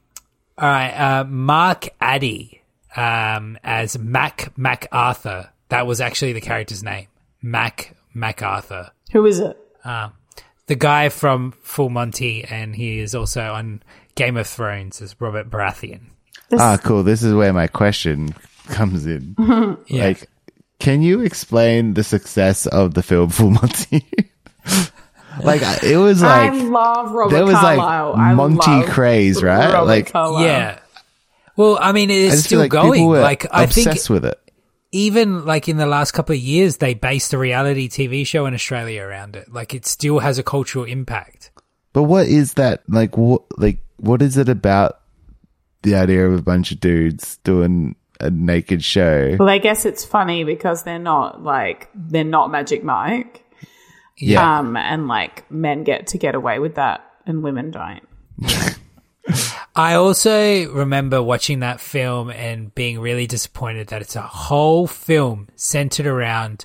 all right, uh, Mark Addy um, as Mac MacArthur. That was actually the character's name, Mac MacArthur. Who is it? Um, the guy from Full Monty, and he is also on Game of Thrones as Robert Baratheon. Ah, cool. This is where my question comes in. Yeah. Like, can you explain the success of the film Full Monty? like, it was like I love Robert there was Carlyle. like Monty craze, right? Robert like, Carlyle. Yeah. Well, I mean, it I is just still like going. were Like, I think obsessed with it. Even like in the last couple of years, they based a reality TV show in Australia around it. Like, it still has a cultural impact. But what is that? Like, what? Like, what is it about the idea of a bunch of dudes doing a naked show? Well, I guess it's funny because they're not like they're not Magic Mike. Yeah. Um, and like men get to get away with that and women don't. I also remember watching that film and being really disappointed that it's a whole film centered around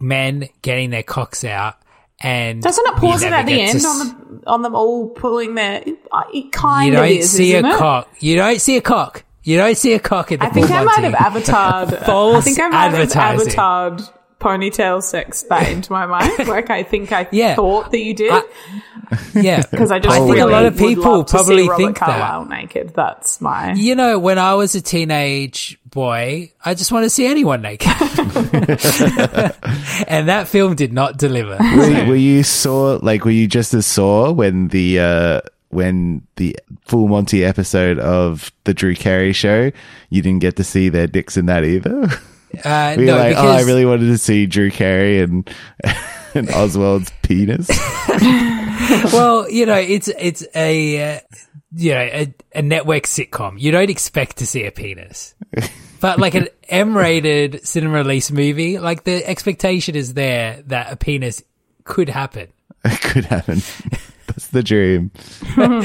men getting their cocks out and Doesn't it pause it at the to end on the on them all pulling their? It, it kind you don't is, see a it? cock. You don't see a cock. You don't see a cock in the I think I might have avatared. I think I might have avatared ponytail sex that into my mind. Like I think I Yeah. thought that you did Yeah, because I just I think really a lot of people probably see Robert think that. Carlyle naked. That's my. You know, when I was a teenage boy, I just want to see anyone naked. and that film did not deliver. were, were you sore? Like, were you just as sore when the uh when the Full Monty episode of the Drew Carey show? You didn't get to see their dicks in that either. Uh, Were you no, like, because oh, I really wanted to see Drew Carey and and Oswald's penis. well, you know, it's it's a uh, you know a, a network sitcom. You don't expect to see a penis, but like an M-rated cinema release movie, like the expectation is there that a penis could happen. It could happen. That's the dream. all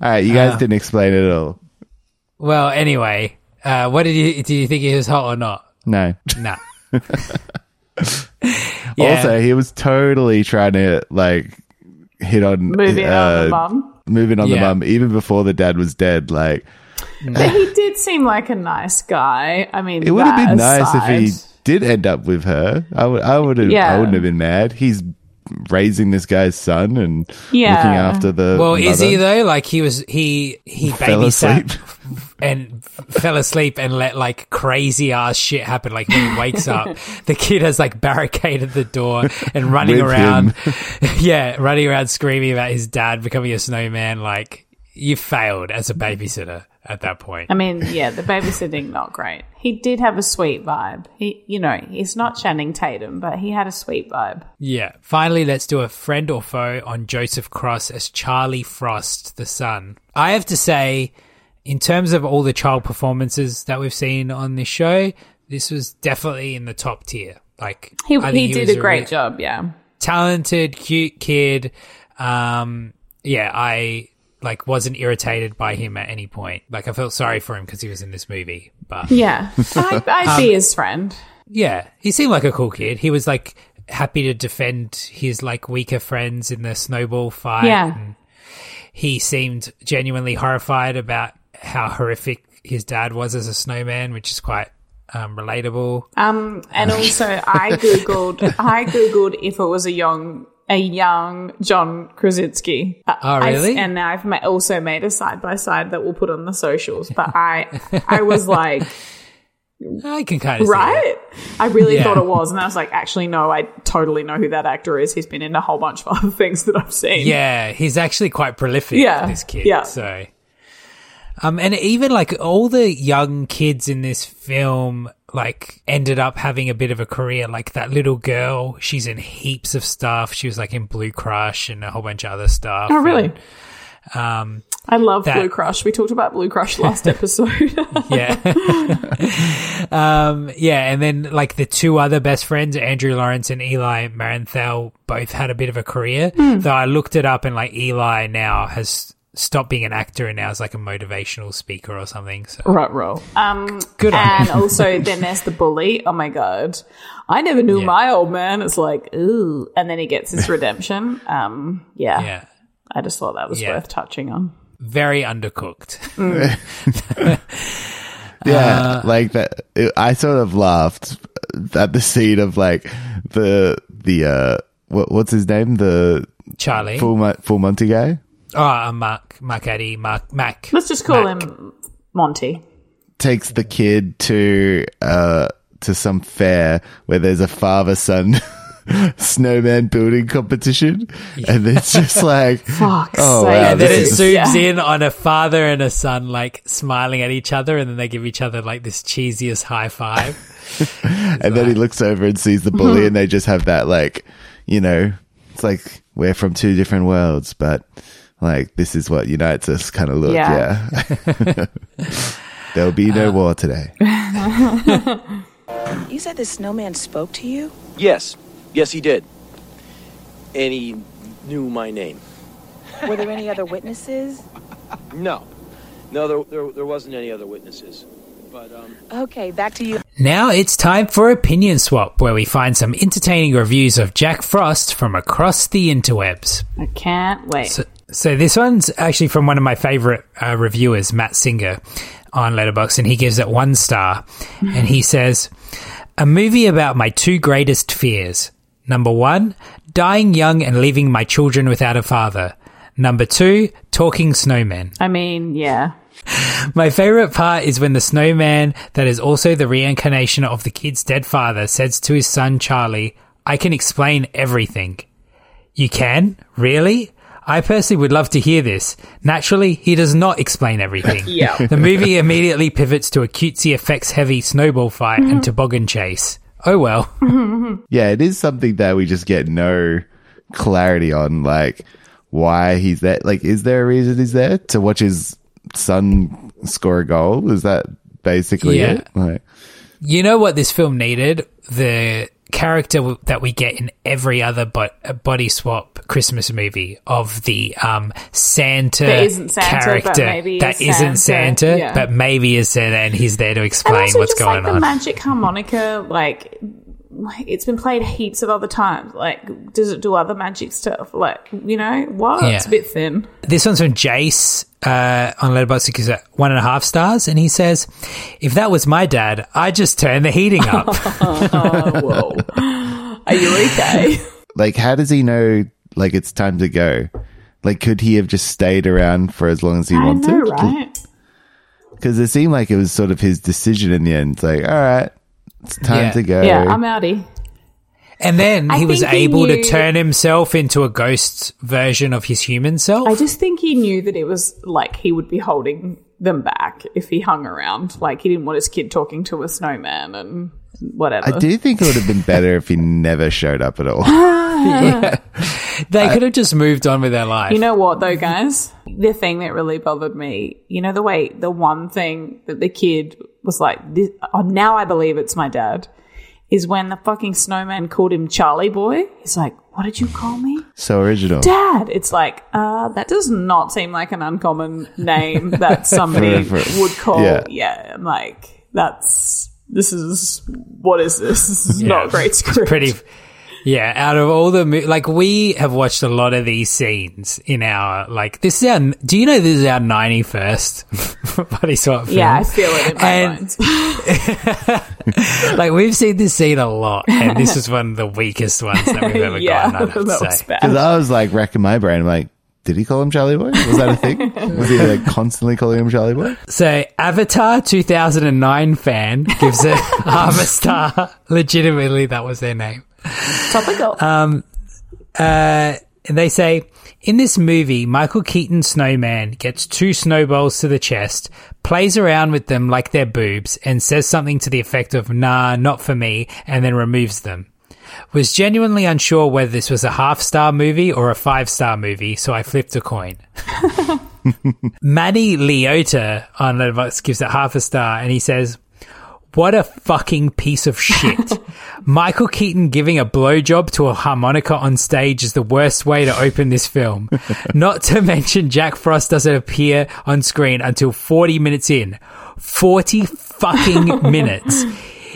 right, you guys Uh, didn't explain it at all. Well, anyway, uh, what did you do? You think he was hot or not? No. No. Also, he was totally trying to like hit on Moving on the uh, mum. moving on the mum, even before the dad was dead. Like, But he did seem like a nice guy. I mean, it would have been nice aside. if he did end up with her. I would. I would have. Yeah. I wouldn't have been mad. He's raising this guy's son and Yeah. looking after the. Well, is he though? Like he was, he he Fell babysat asleep. and fell asleep and let like crazy ass shit happen. Like when he wakes up, the kid has like barricaded the door and running With around, yeah, running around screaming about his dad becoming a snowman. Like you failed as a babysitter. at that point. I mean, yeah, the babysitting not great. He did have a sweet vibe. He, you know, he's not Channing Tatum, but he had a sweet vibe. Yeah. Finally, let's do a friend or foe on Joseph Cross as Charlie Frost, the son. I have to say, in terms of all the child performances that we've seen on this show, this was definitely in the top tier. Like He, think he did a great really job. Yeah. talented, cute kid. Um, yeah, I like wasn't irritated by him at any point. Like I felt sorry for him because he was in this movie, but Yeah. I, I'd Um, be his friend. yeah, he seemed like a cool kid. He was like happy to defend his like weaker friends in the snowball fight. Yeah. he seemed genuinely horrified about how horrific his dad was as a snowman, which is quite um, relatable. Um, and also I googled, I googled if it was a young, a young John Krasinski. Oh, I- really? and now I've ma- also made a side by side that we'll put on the socials. But I, I was like, I can kind of right? I really Yeah. thought it was, and I was like, actually, no, I totally know who that actor is. He's been in a whole bunch of other things that I've seen. Yeah, he's actually quite prolific. Yeah, this kid. yeah. So, um, and even like all the young kids in this film, like ended up having a bit of a career. Like that little girl, she's in heaps of stuff. She was like in Blue Crush and a whole bunch of other stuff. Oh, really? And, um, I love That- Blue Crush. We talked about Blue Crush last episode. yeah. um, yeah, and then like the two other best friends, Andrew Lawrence and Eli Marienthal, both had a bit of a career. Hmm. Though I looked it up and like Eli now has stopped being an actor and now is like a motivational speaker or something. So Right, roll. Um, Good and him. also then there's the bully. Oh my god, I never knew Yeah. my old man. It's like, ooh, and then he gets his redemption. Um, yeah, yeah, I just thought that was Yeah. worth touching on. very undercooked. Yeah, like that. it- I sort of laughed at the scene of like the the uh what, what's his name the Charlie. full Mon- full Monty guy Oh, uh, Mark, Mark Addy, Mark, Mac. Let's just call Mac. him Monty. takes the kid to uh to some fair where there's a father son snowman building competition and it's just like Fuck's oh sake. wow And then it this zooms Yeah. in on a father and a son like smiling at each other, and then they give each other like this cheesiest high five. and then he looks over and sees the bully and they just have that like you know it's like we're from two different worlds but like this is what unites us kind of look Yeah. yeah, there'll be no um, war today You said the snowman spoke to you? Yes, yes, he did. And he knew my name. Were there any other witnesses? No, no, there, there, there wasn't any other witnesses. But um, Okay, back to you. Now it's time for Opinion Swap, where we find some entertaining reviews of Jack Frost from across the interwebs. I can't wait. So, so this one's actually from one of my favorite uh, reviewers, Matt Singer, on Letterboxd, and he gives it one star, and he says, "A movie about my two greatest fears. Number one, dying young and leaving my children without a father. Number two, talking snowmen." I mean, yeah. My favorite part is when the snowman, that is also the reincarnation of the kid's dead father, says to his son Charlie, I can explain everything. You can? Really? I personally would love to hear this. Naturally, he does not explain everything. Yeah. The movie immediately pivots to a cutesy effects heavy snowball fight and mm-hmm. toboggan chase. Oh well. yeah it is something that we just get no clarity on like why he's there like is there a reason he's there to watch his son score a goal is that basically Yeah. it like You know what this film needed? The character w- that we get in every other but uh, body swap Christmas movie of the um Santa That isn't Santa, character that is isn't Santa, Santa, yeah. but maybe is Santa, and he's there to And explain also what's just going like the magic harmonica, like like, it's been played heaps of other times. Like, does it do other magic stuff? Like, you know, what? It's a bit thin. This one's from Jace uh, on Letterboxd. Gives it one and a half stars, and he says, "If that was my dad, I'd just turn the heating up." oh, whoa. Are you okay? like how does he know like it's time to go like could he have just stayed around for as long as he I wanted know, right? because it seemed like it was sort of his decision in the end. It's like, all right, it's time Yeah. to go. Yeah, I'm outie. And then I he was think he able knew- to turn himself into a ghost version of his human self. I just think he knew that it was like he would be holding them back if he hung around. Like he didn't want his kid talking to a snowman and whatever. I do think it would have been better if he never showed up at all. yeah. They could have just moved on with their life. You know what though, guys? The thing that really bothered me, you know, the way the one thing that the kid was like, this, oh, now I believe it's my dad, is when the fucking snowman called him Charlie Boy. He's like, what did you call me? So original. Dad. It's like, uh, that does not seem like an uncommon name that somebody For- for- would call. yeah. Yeah. I'm like, that's, this is, what is this? This is Yeah. not great script. Pretty. Yeah, out of all the mo- like we have watched a lot of these scenes in our like this is our do you know this is our 91st body swap film? Yeah, I feel it in my And- bones. like we've seen this scene a lot and this is one of the weakest ones that we've ever Yeah, gotten, I'd that was bad. Because I was like racking my brain. I'm like, did he call him Charlie Boy? Was that a thing? Was he like constantly calling him Charlie Boy? So, Avatar 2009 fan gives it half a star. Legitimately, that was their name. Topical. Um, uh, they say in this movie, Michael Keaton Snowman gets two snowballs to the chest, plays around with them like they're boobs, and says something to the effect of "Nah, not for me," and then removes them. Was genuinely unsure whether this was a half star movie or a five star movie, so I flipped a coin. Maddie Leota on Letterboxd gives it half a star, and he says, "What a fucking piece of shit." Michael Keaton giving a blowjob to a harmonica on stage is the worst way to open this film. Not to mention Jack Frost doesn't appear on screen until 40 minutes in. 40 fucking minutes.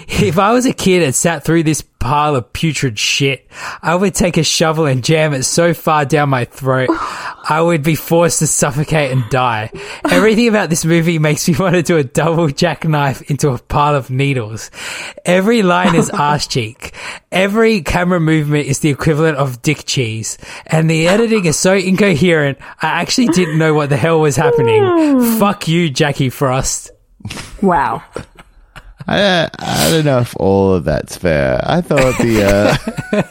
If I was a kid and sat through this pile of putrid shit, I would take a shovel and jam it so far down my throat, I would be forced to suffocate and die. Everything about this movie makes me want to do a double jackknife into a pile of needles. Every line is arse cheek. Every camera movement is the equivalent of dick cheese. And the editing is so incoherent, I actually didn't know what the hell was happening. Fuck you, Jackie Frost. Wow. I, I don't know if all of that's fair. I thought the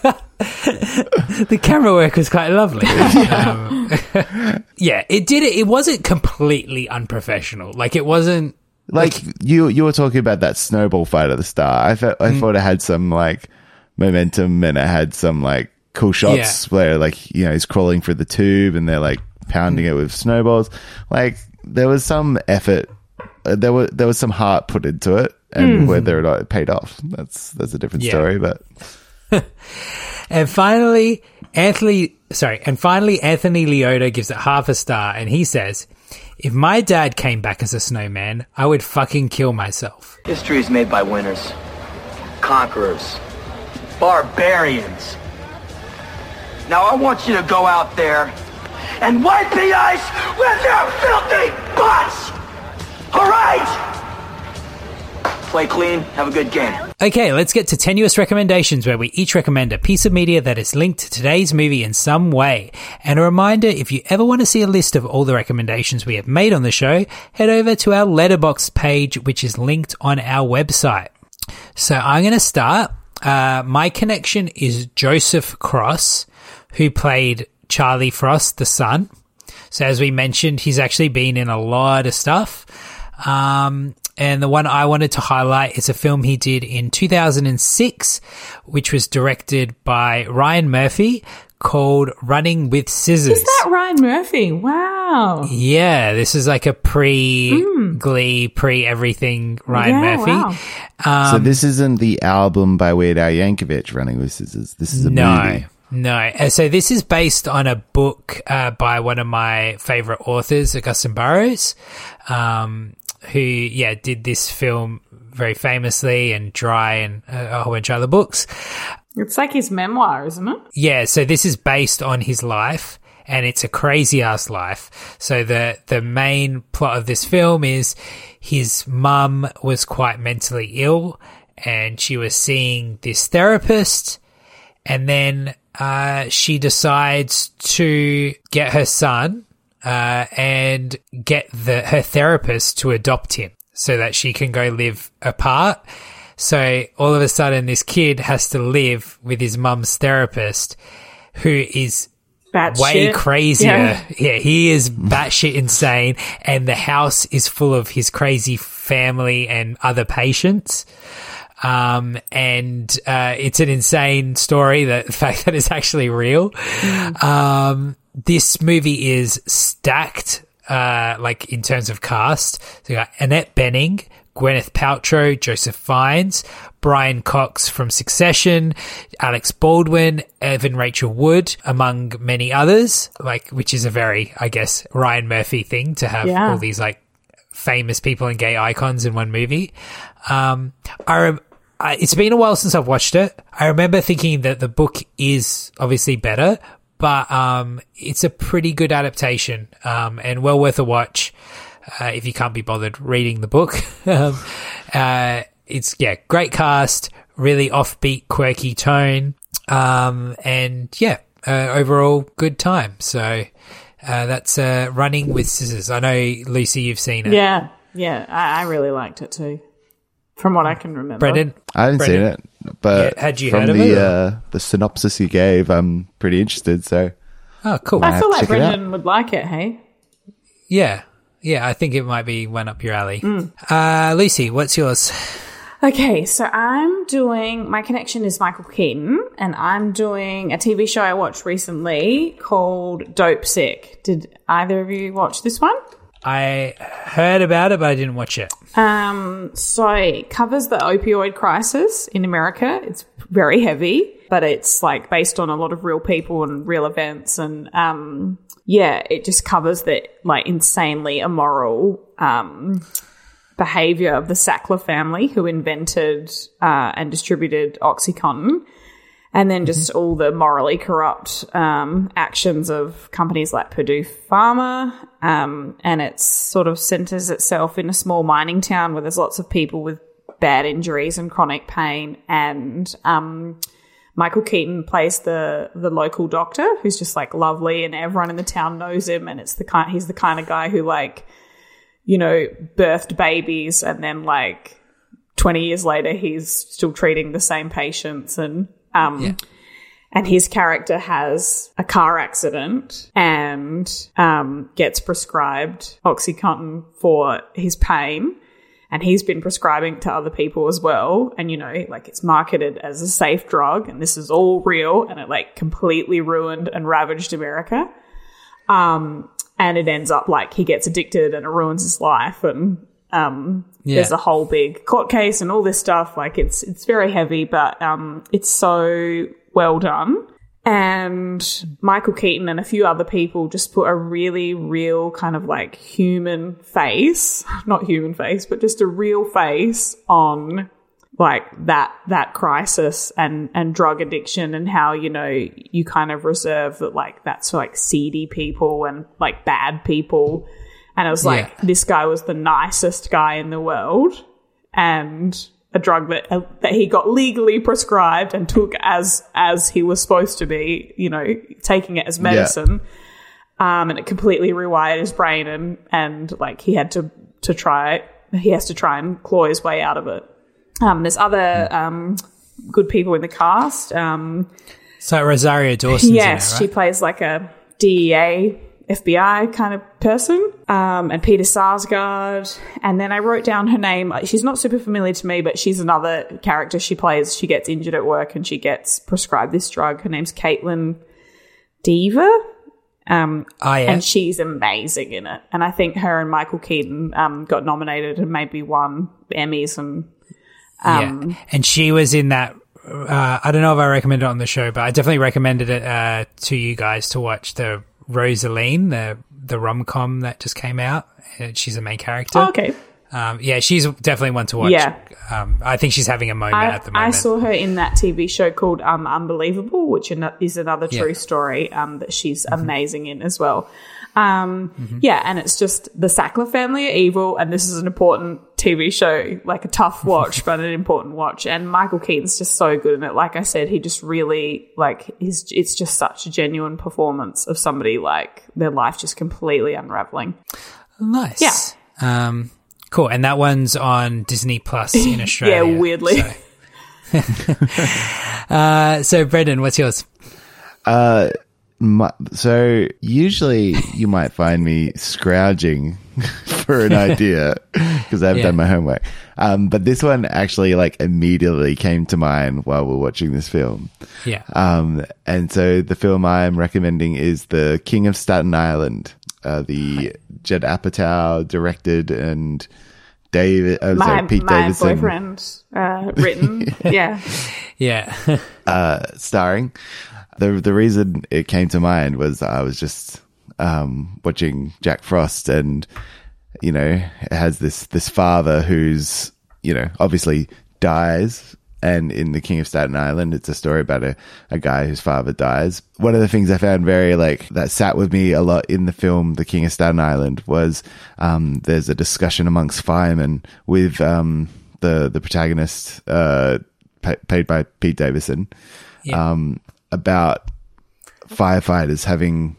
uh, the camera work was quite lovely. Um, yeah, it did it. It wasn't completely unprofessional. Like it wasn't like you you were talking about that snowball fight at the start. I thought I thought it had some like momentum and it had some like cool shots where like you know he's crawling through the tube and they're like pounding it with snowballs. Like there was some effort. Uh, There was there was some heart put into it, and Mm. whether or not it paid off, that's that's a different Yeah. story. But And finally, Anthony, sorry, and finally, Anthony Leota gives it half a star, and he says, "If my dad came back as a snowman, I would fucking kill myself." History is made by winners, conquerors, barbarians. Now I want you to go out there and wipe the ice with your filthy butts! Alright? Play clean, have a good game. Okay, let's get to tenuous recommendations where we each recommend a piece of media that is linked to today's movie in some way. And a reminder, if you ever want to see a list of all the recommendations we have made on the show, head over to our Letterboxd page, which is linked on our website. So I'm going to start. Uh, my connection is Joseph Cross, who played Charlie Frost, the son. So as we mentioned, he's actually been in a lot of stuff. Um, and the one I wanted to highlight is a film he did in 2006, which was directed by Ryan Murphy called Running with Scissors. Is that Ryan Murphy? Wow. Yeah, this is like a pre Glee, pre everything Ryan Hmm. Yeah, Murphy. wow. so Um, this isn't the album by Weird Al Yankovic, Running with Scissors. This is a no, movie. no. Uh, So this is based on a book uh, by one of my favorite authors, Augusten Burroughs, um, who yeah did this film very famously and Dry and uh, a whole bunch of other books. It's like his memoir, isn't it? Yeah, so this is based on his life and it's a crazy ass life. So the the main plot of this film is his mum was quite mentally ill and she was seeing this therapist and then uh, she decides to get her son uh, and get the her therapist to adopt him so that she can go live apart. So all of a sudden, this kid has to live with his mum's therapist, who is Bat way shit. crazier. Yeah. Yeah. he is batshit insane, and the house is full of his crazy family and other patients. Um, and uh, it's an insane story. That the fact that it's actually real. Um, this movie is stacked. Uh, like in terms of cast, so you got Annette Bening, Gwyneth Paltrow, Joseph Fiennes, Brian Cox from Succession, Alec Baldwin, Evan Rachel Wood, among many others. Like, which is a very, I guess, Ryan Murphy thing to have Yeah. all these like famous people and gay icons in one movie. Um, I, It's been a while since I've watched it. I remember thinking that the book is obviously better, but um, it's a pretty good adaptation um, and well worth a watch uh, if you can't be bothered reading the book. um, uh, it's yeah, great cast, really offbeat, quirky tone, um, and yeah, uh, overall good time. So uh, that's uh, running with scissors. I know Lucy, you've seen it. Yeah, yeah, I, I really liked it too. From what I can remember, Brendan, I haven't seen it, but Yeah, had you from heard of the it, uh, the synopsis you gave, I'm pretty interested. So Oh, cool. I feel like check. Brendan would like it. Hey, Yeah, yeah, I think it might be one up your alley. Mm. Uh, Lucy, what's yours? Okay, so I'm doing my connection is Michael Keaton, and I'm doing a TV show I watched recently called Dopesick. Did either of you watch this one? I heard about it, but I didn't watch it. Um, so it covers the opioid crisis in America. It's very heavy, but it's like based on a lot of real people and real events. And, um, yeah, it just covers the like insanely immoral, um, behavior of the Sackler family who invented, uh, and distributed Oxycontin. And then just all the morally corrupt um, actions of companies like Purdue Pharma. Um, and it sort of centers itself in a small mining town where there's lots of people with bad injuries and chronic pain. And um, Michael Keaton plays the the local doctor who's just like lovely, and everyone in the town knows him. And it's the kind he's the kind of guy who like you know birthed babies, and then like 20 years later he's still treating the same patients and um and his character has a car accident and um gets prescribed oxycontin for his pain. And he's been prescribing to other people as well. And you know like it's marketed as a safe drug and this is all real and it like completely ruined and ravaged america. Um and it ends up like he gets addicted and it ruins his life and um Yeah. there's a whole big court case and all this stuff. Like it's it's very heavy but um it's so well done. And Michael Keaton and a few other people just put a really real kind of like human face, not human face, but just a real face on like that that crisis and and drug addiction and how you know you kind of reserve that like that's for like seedy people and like bad people and it was like Yeah. this guy was the nicest guy in the world and a drug that uh, that he got legally prescribed and took as as he was supposed to be you know taking it as medicine um and it completely rewired his brain and and like he had to to try he has to try and claw his way out of it um there's other um good people in the cast um So Rosario Dawson. yes, she it, right? plays like a DEA, FBI kind of person. Um, and Peter Sarsgaard. And then I wrote down her name. She's not super familiar to me, but she's another character she plays. She gets injured at work and she gets prescribed this drug. Her name's Kaitlyn Dever. Um, Oh, yeah. and she's amazing in it. And I think her and Michael Keaton um, got nominated and maybe won Emmys and um, yeah, and she was in that. Uh, I don't know if I recommended it on the show, but I definitely recommended it uh, to you guys to watch the Rosaline, the the rom com that just came out. Uh, She's a main character. Oh, okay. Um, yeah, she's definitely one to watch. Yeah. Um, I think she's having a moment I, at the moment. I saw her in that TV show called um, Unbelievable, which is another Yeah. true story um, that she's amazing in as well. Um, Yeah, and it's just the Sackler family are evil, and this is an important TV show, like a tough watch, but an important watch. And Michael Keaton's just so good in it. Like I said, he just really like he's. It's just such a genuine performance of somebody like their life just completely unraveling. Nice. Yeah. Um, cool. And that one's on Disney Plus in Australia. yeah, weirdly. So, uh, so Brendan, what's yours? Uh, My, so usually you might find me scrounging for an idea because I've Yeah. done my homework. Um, but this one actually like immediately came to mind while we're watching this film. Yeah. Um, and so the film I'm recommending is The King of Staten Island, uh, the Judd Apatow directed and David, uh, my sorry, Pete my Davidson boyfriend uh, written. yeah. Yeah. uh, starring. The the reason it came to mind was I was just um, watching Jack Frost, and you know, it has this this father who's you know obviously dies. And in The King of Staten Island, it's a story about a, a guy whose father dies. One of the things I found very like that sat with me a lot in the film The King of Staten Island was um, there's a discussion amongst firemen with um, the the protagonist uh, pa- played by Pete Davidson Yeah. um, about firefighters having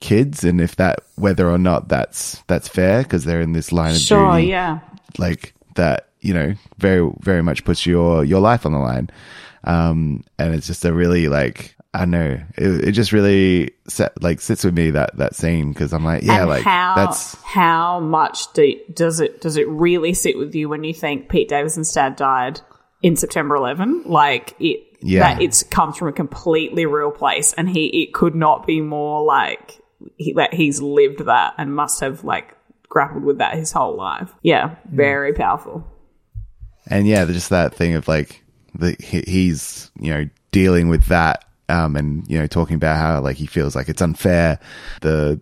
kids and if that whether or not that's that's fair because they're in this line of Sure. duty Yeah. like that you know very very much puts your your life on the line um and it's just a really like i know it, it just really set, like sits with me that that scene because i'm like yeah and like how that's how much do, does it does it really sit with you when you think Pete Davidson's dad died in September 11? Like it, Yeah. that it's comes from a completely real place, and he it could not be more like he, that he's lived that and must have like grappled with that his whole life. Yeah, very powerful. and yeah just that thing of like the he's you know dealing with that um and you know talking about how like he feels like it's unfair the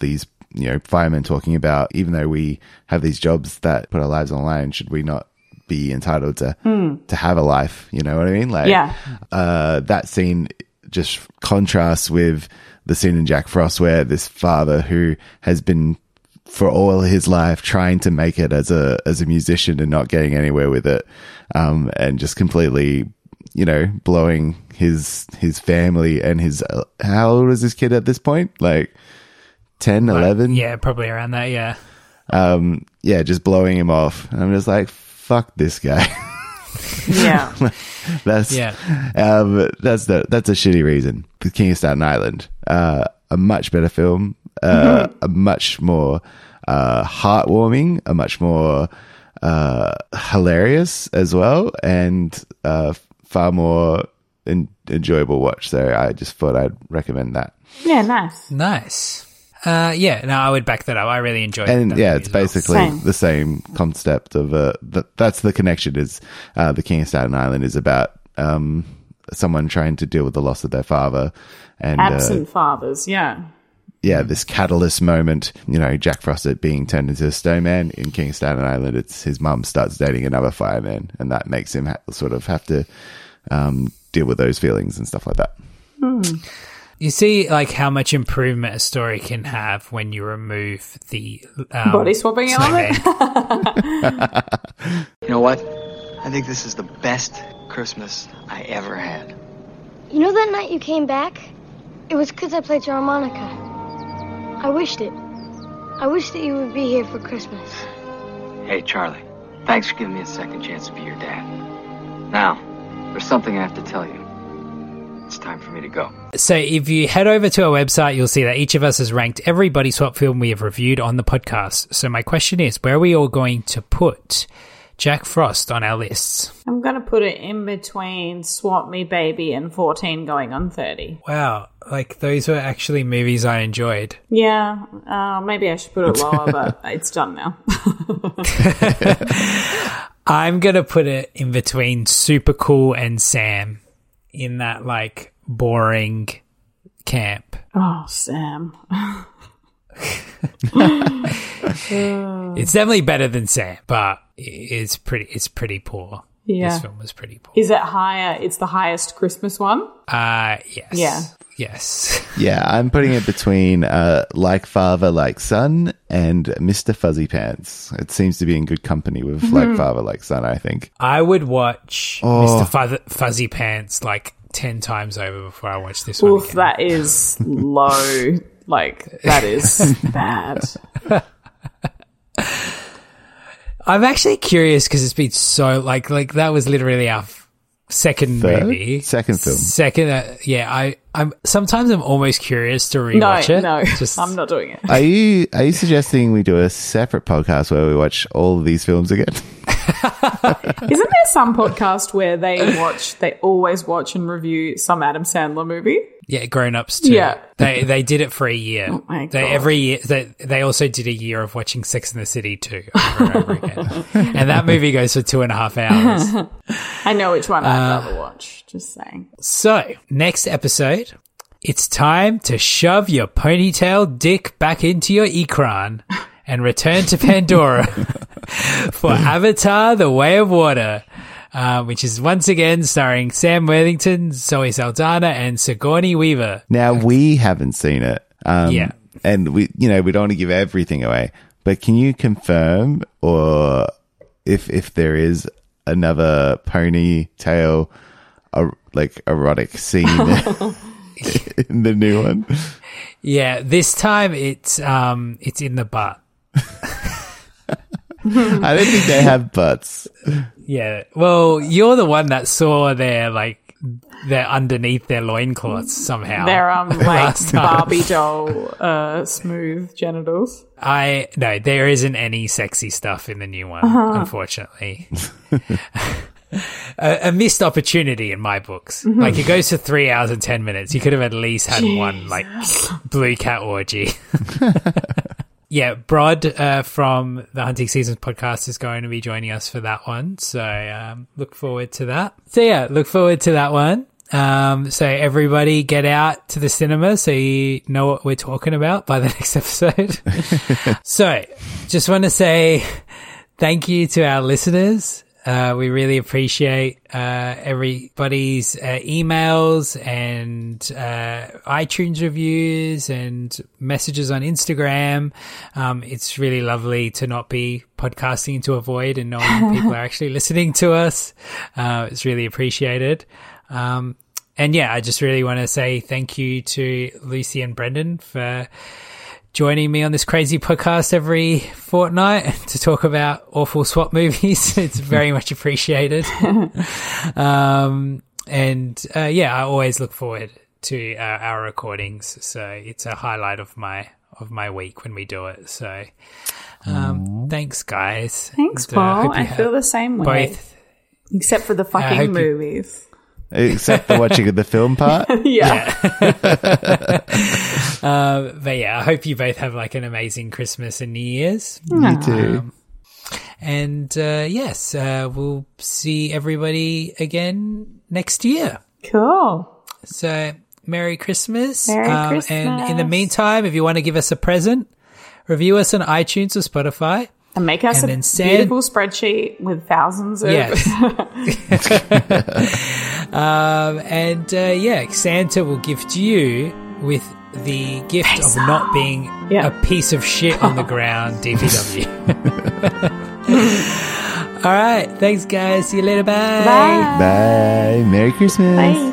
these you know firemen talking about even though we have these jobs that put our lives on the line should we not be entitled to Hmm. to have a life you know what i mean like Yeah. uh that scene just contrasts with the scene in jack frost where this father who has been for all his life trying to make it as a as a musician and not getting anywhere with it um and just completely you know blowing his his family and his uh, how old was this kid at this point like 10 11 yeah, probably around that. Yeah. um yeah just blowing him off and i'm just like fuck this guy Yeah. that's Yeah. um that's the that's a shitty reason the king of staten island uh a much better film uh a much more uh heartwarming a much more uh hilarious as well and uh far more en- enjoyable watch so i just thought i'd recommend that yeah, nice. Nice. Uh, yeah, no, I would back that up. I really enjoyed it. and yeah, it's basically Same. the same concept of uh, th- that's the connection. Is uh, the King of Staten Island is about um, someone trying to deal with the loss of their father, and uh, Absent fathers. Yeah. yeah, this catalyst moment. You know, Jack Frost being turned into a snowman in King of Staten Island. It's his mum starts dating another fireman, and that makes him ha- sort of have to um, deal with those feelings and stuff like that. You see, like how much improvement a story can have when you remove the um, Body swapping element. You know what? I think this is the best Christmas I ever had. You know that night you came back? It was because I played your harmonica. I wished it. I wish that you would be here for Christmas. Hey, Charlie. Thanks for giving me a second chance to be your dad. Now, there's something I have to tell you. It's time for me to go. So if you head over to our website, you'll see that each of us has ranked every body swap film we have reviewed on the podcast. So my question is, where are we all going to put Jack Frost on our lists? I'm gonna put it in between Swap Me Baby and 14 going on 30. Wow, like those were actually movies I enjoyed. Yeah, uh, maybe I should put it lower, but it's done now. I'm gonna put it in between Super Cool and Sam in that like boring camp. oh, Sam. It's definitely better than Sam, but it's pretty. It's pretty poor. Yeah. This film was pretty poor. Is it higher? It's the highest Christmas one? Uh yes. Yeah. Yes. Yeah, I'm putting it between uh, Like Father, Like Son and Mr. Fuzzy Pants. It seems to be in good company with Mhm. Like Father, Like Son, I think. I would watch Oh. Mr. Fuzz- Fuzzy Pants like ten times over before I watch this one. Oof, that is low. Like, that is bad. I'm actually curious because it's been so like like that was literally our f- second Third? movie, Second film. second. Uh, yeah, I, I'm sometimes I'm almost curious to No, rewatch it. no, Just I'm not doing it. Are you are you suggesting we do a separate podcast where we watch all of these films again? Isn't there some podcast where they watch, they always watch and review some Adam Sandler movie? yeah, grown ups too. Yeah. they they did it for a year. Oh my They God. every year they they also did a year of watching Sex in the City too over and over again, and that movie goes for two and a half hours. I know which one I'd Uh, rather watch. Just saying. So, next episode, it's time to shove your ponytail dick back into your ecran and return to Pandora for Avatar The Way of Water, uh, which is once again starring Sam Worthington, Zoe Saldana, and Sigourney Weaver. Now we haven't seen it. Um, Yeah. and we you know we don't want to give everything away, but can you confirm or if if there is another ponytail, er, like erotic scene in the new one? Yeah, this time it's um it's in the butt. I don't think they have butts. Yeah. Well, you're the one that saw their like they're underneath their loincloths somehow. They're um like. Barbie doll uh smooth genitals. I no, there isn't any sexy stuff in the new one, Uh-huh. unfortunately. A, a missed opportunity in my books. Mhm. Like it goes for three hours and ten minutes. You could have at least had one like blue cat orgy. yeah, Brod uh, from the Hunting Seasons podcast is going to be joining us for that one. So um, look forward to that. So yeah, look forward to that one. Um, so everybody get out to the cinema so you know what we're talking about by the next episode. so just want to say thank you to our listeners. Uh, we really appreciate uh, everybody's uh, emails and uh, iTunes reviews and messages on Instagram. Um, it's really lovely to not be podcasting into a void and knowing people are actually listening to us. Uh, it's really appreciated. Um, and yeah, I just really want to say thank you to Lucy and Brendan for joining me on this crazy podcast every fortnight to talk about awful swap movies. it's very much appreciated. um, and uh, yeah, I always look forward to uh, our recordings. So it's a highlight of my of my week when we do it. So um, thanks, guys. Thanks, And, uh, Paul. hope you I feel the same way. Both Except for the hope fucking you- movies. Except for watching the film part. yeah. uh, but yeah, I hope you both have like an amazing Christmas and New Year's. You too. Um, and uh, yes, uh, we'll see everybody again next year. Cool. So, Merry Christmas. Merry And in the meantime, if you want to give us a present, review us on iTunes or Spotify. And make us And a then send- beautiful spreadsheet with thousands of Yes. um, and uh, yeah, Santa will gift you with the gift of not being a piece of shit on the ground DPW. All right. Thanks, guys. See you later. Bye. Bye. Merry Christmas.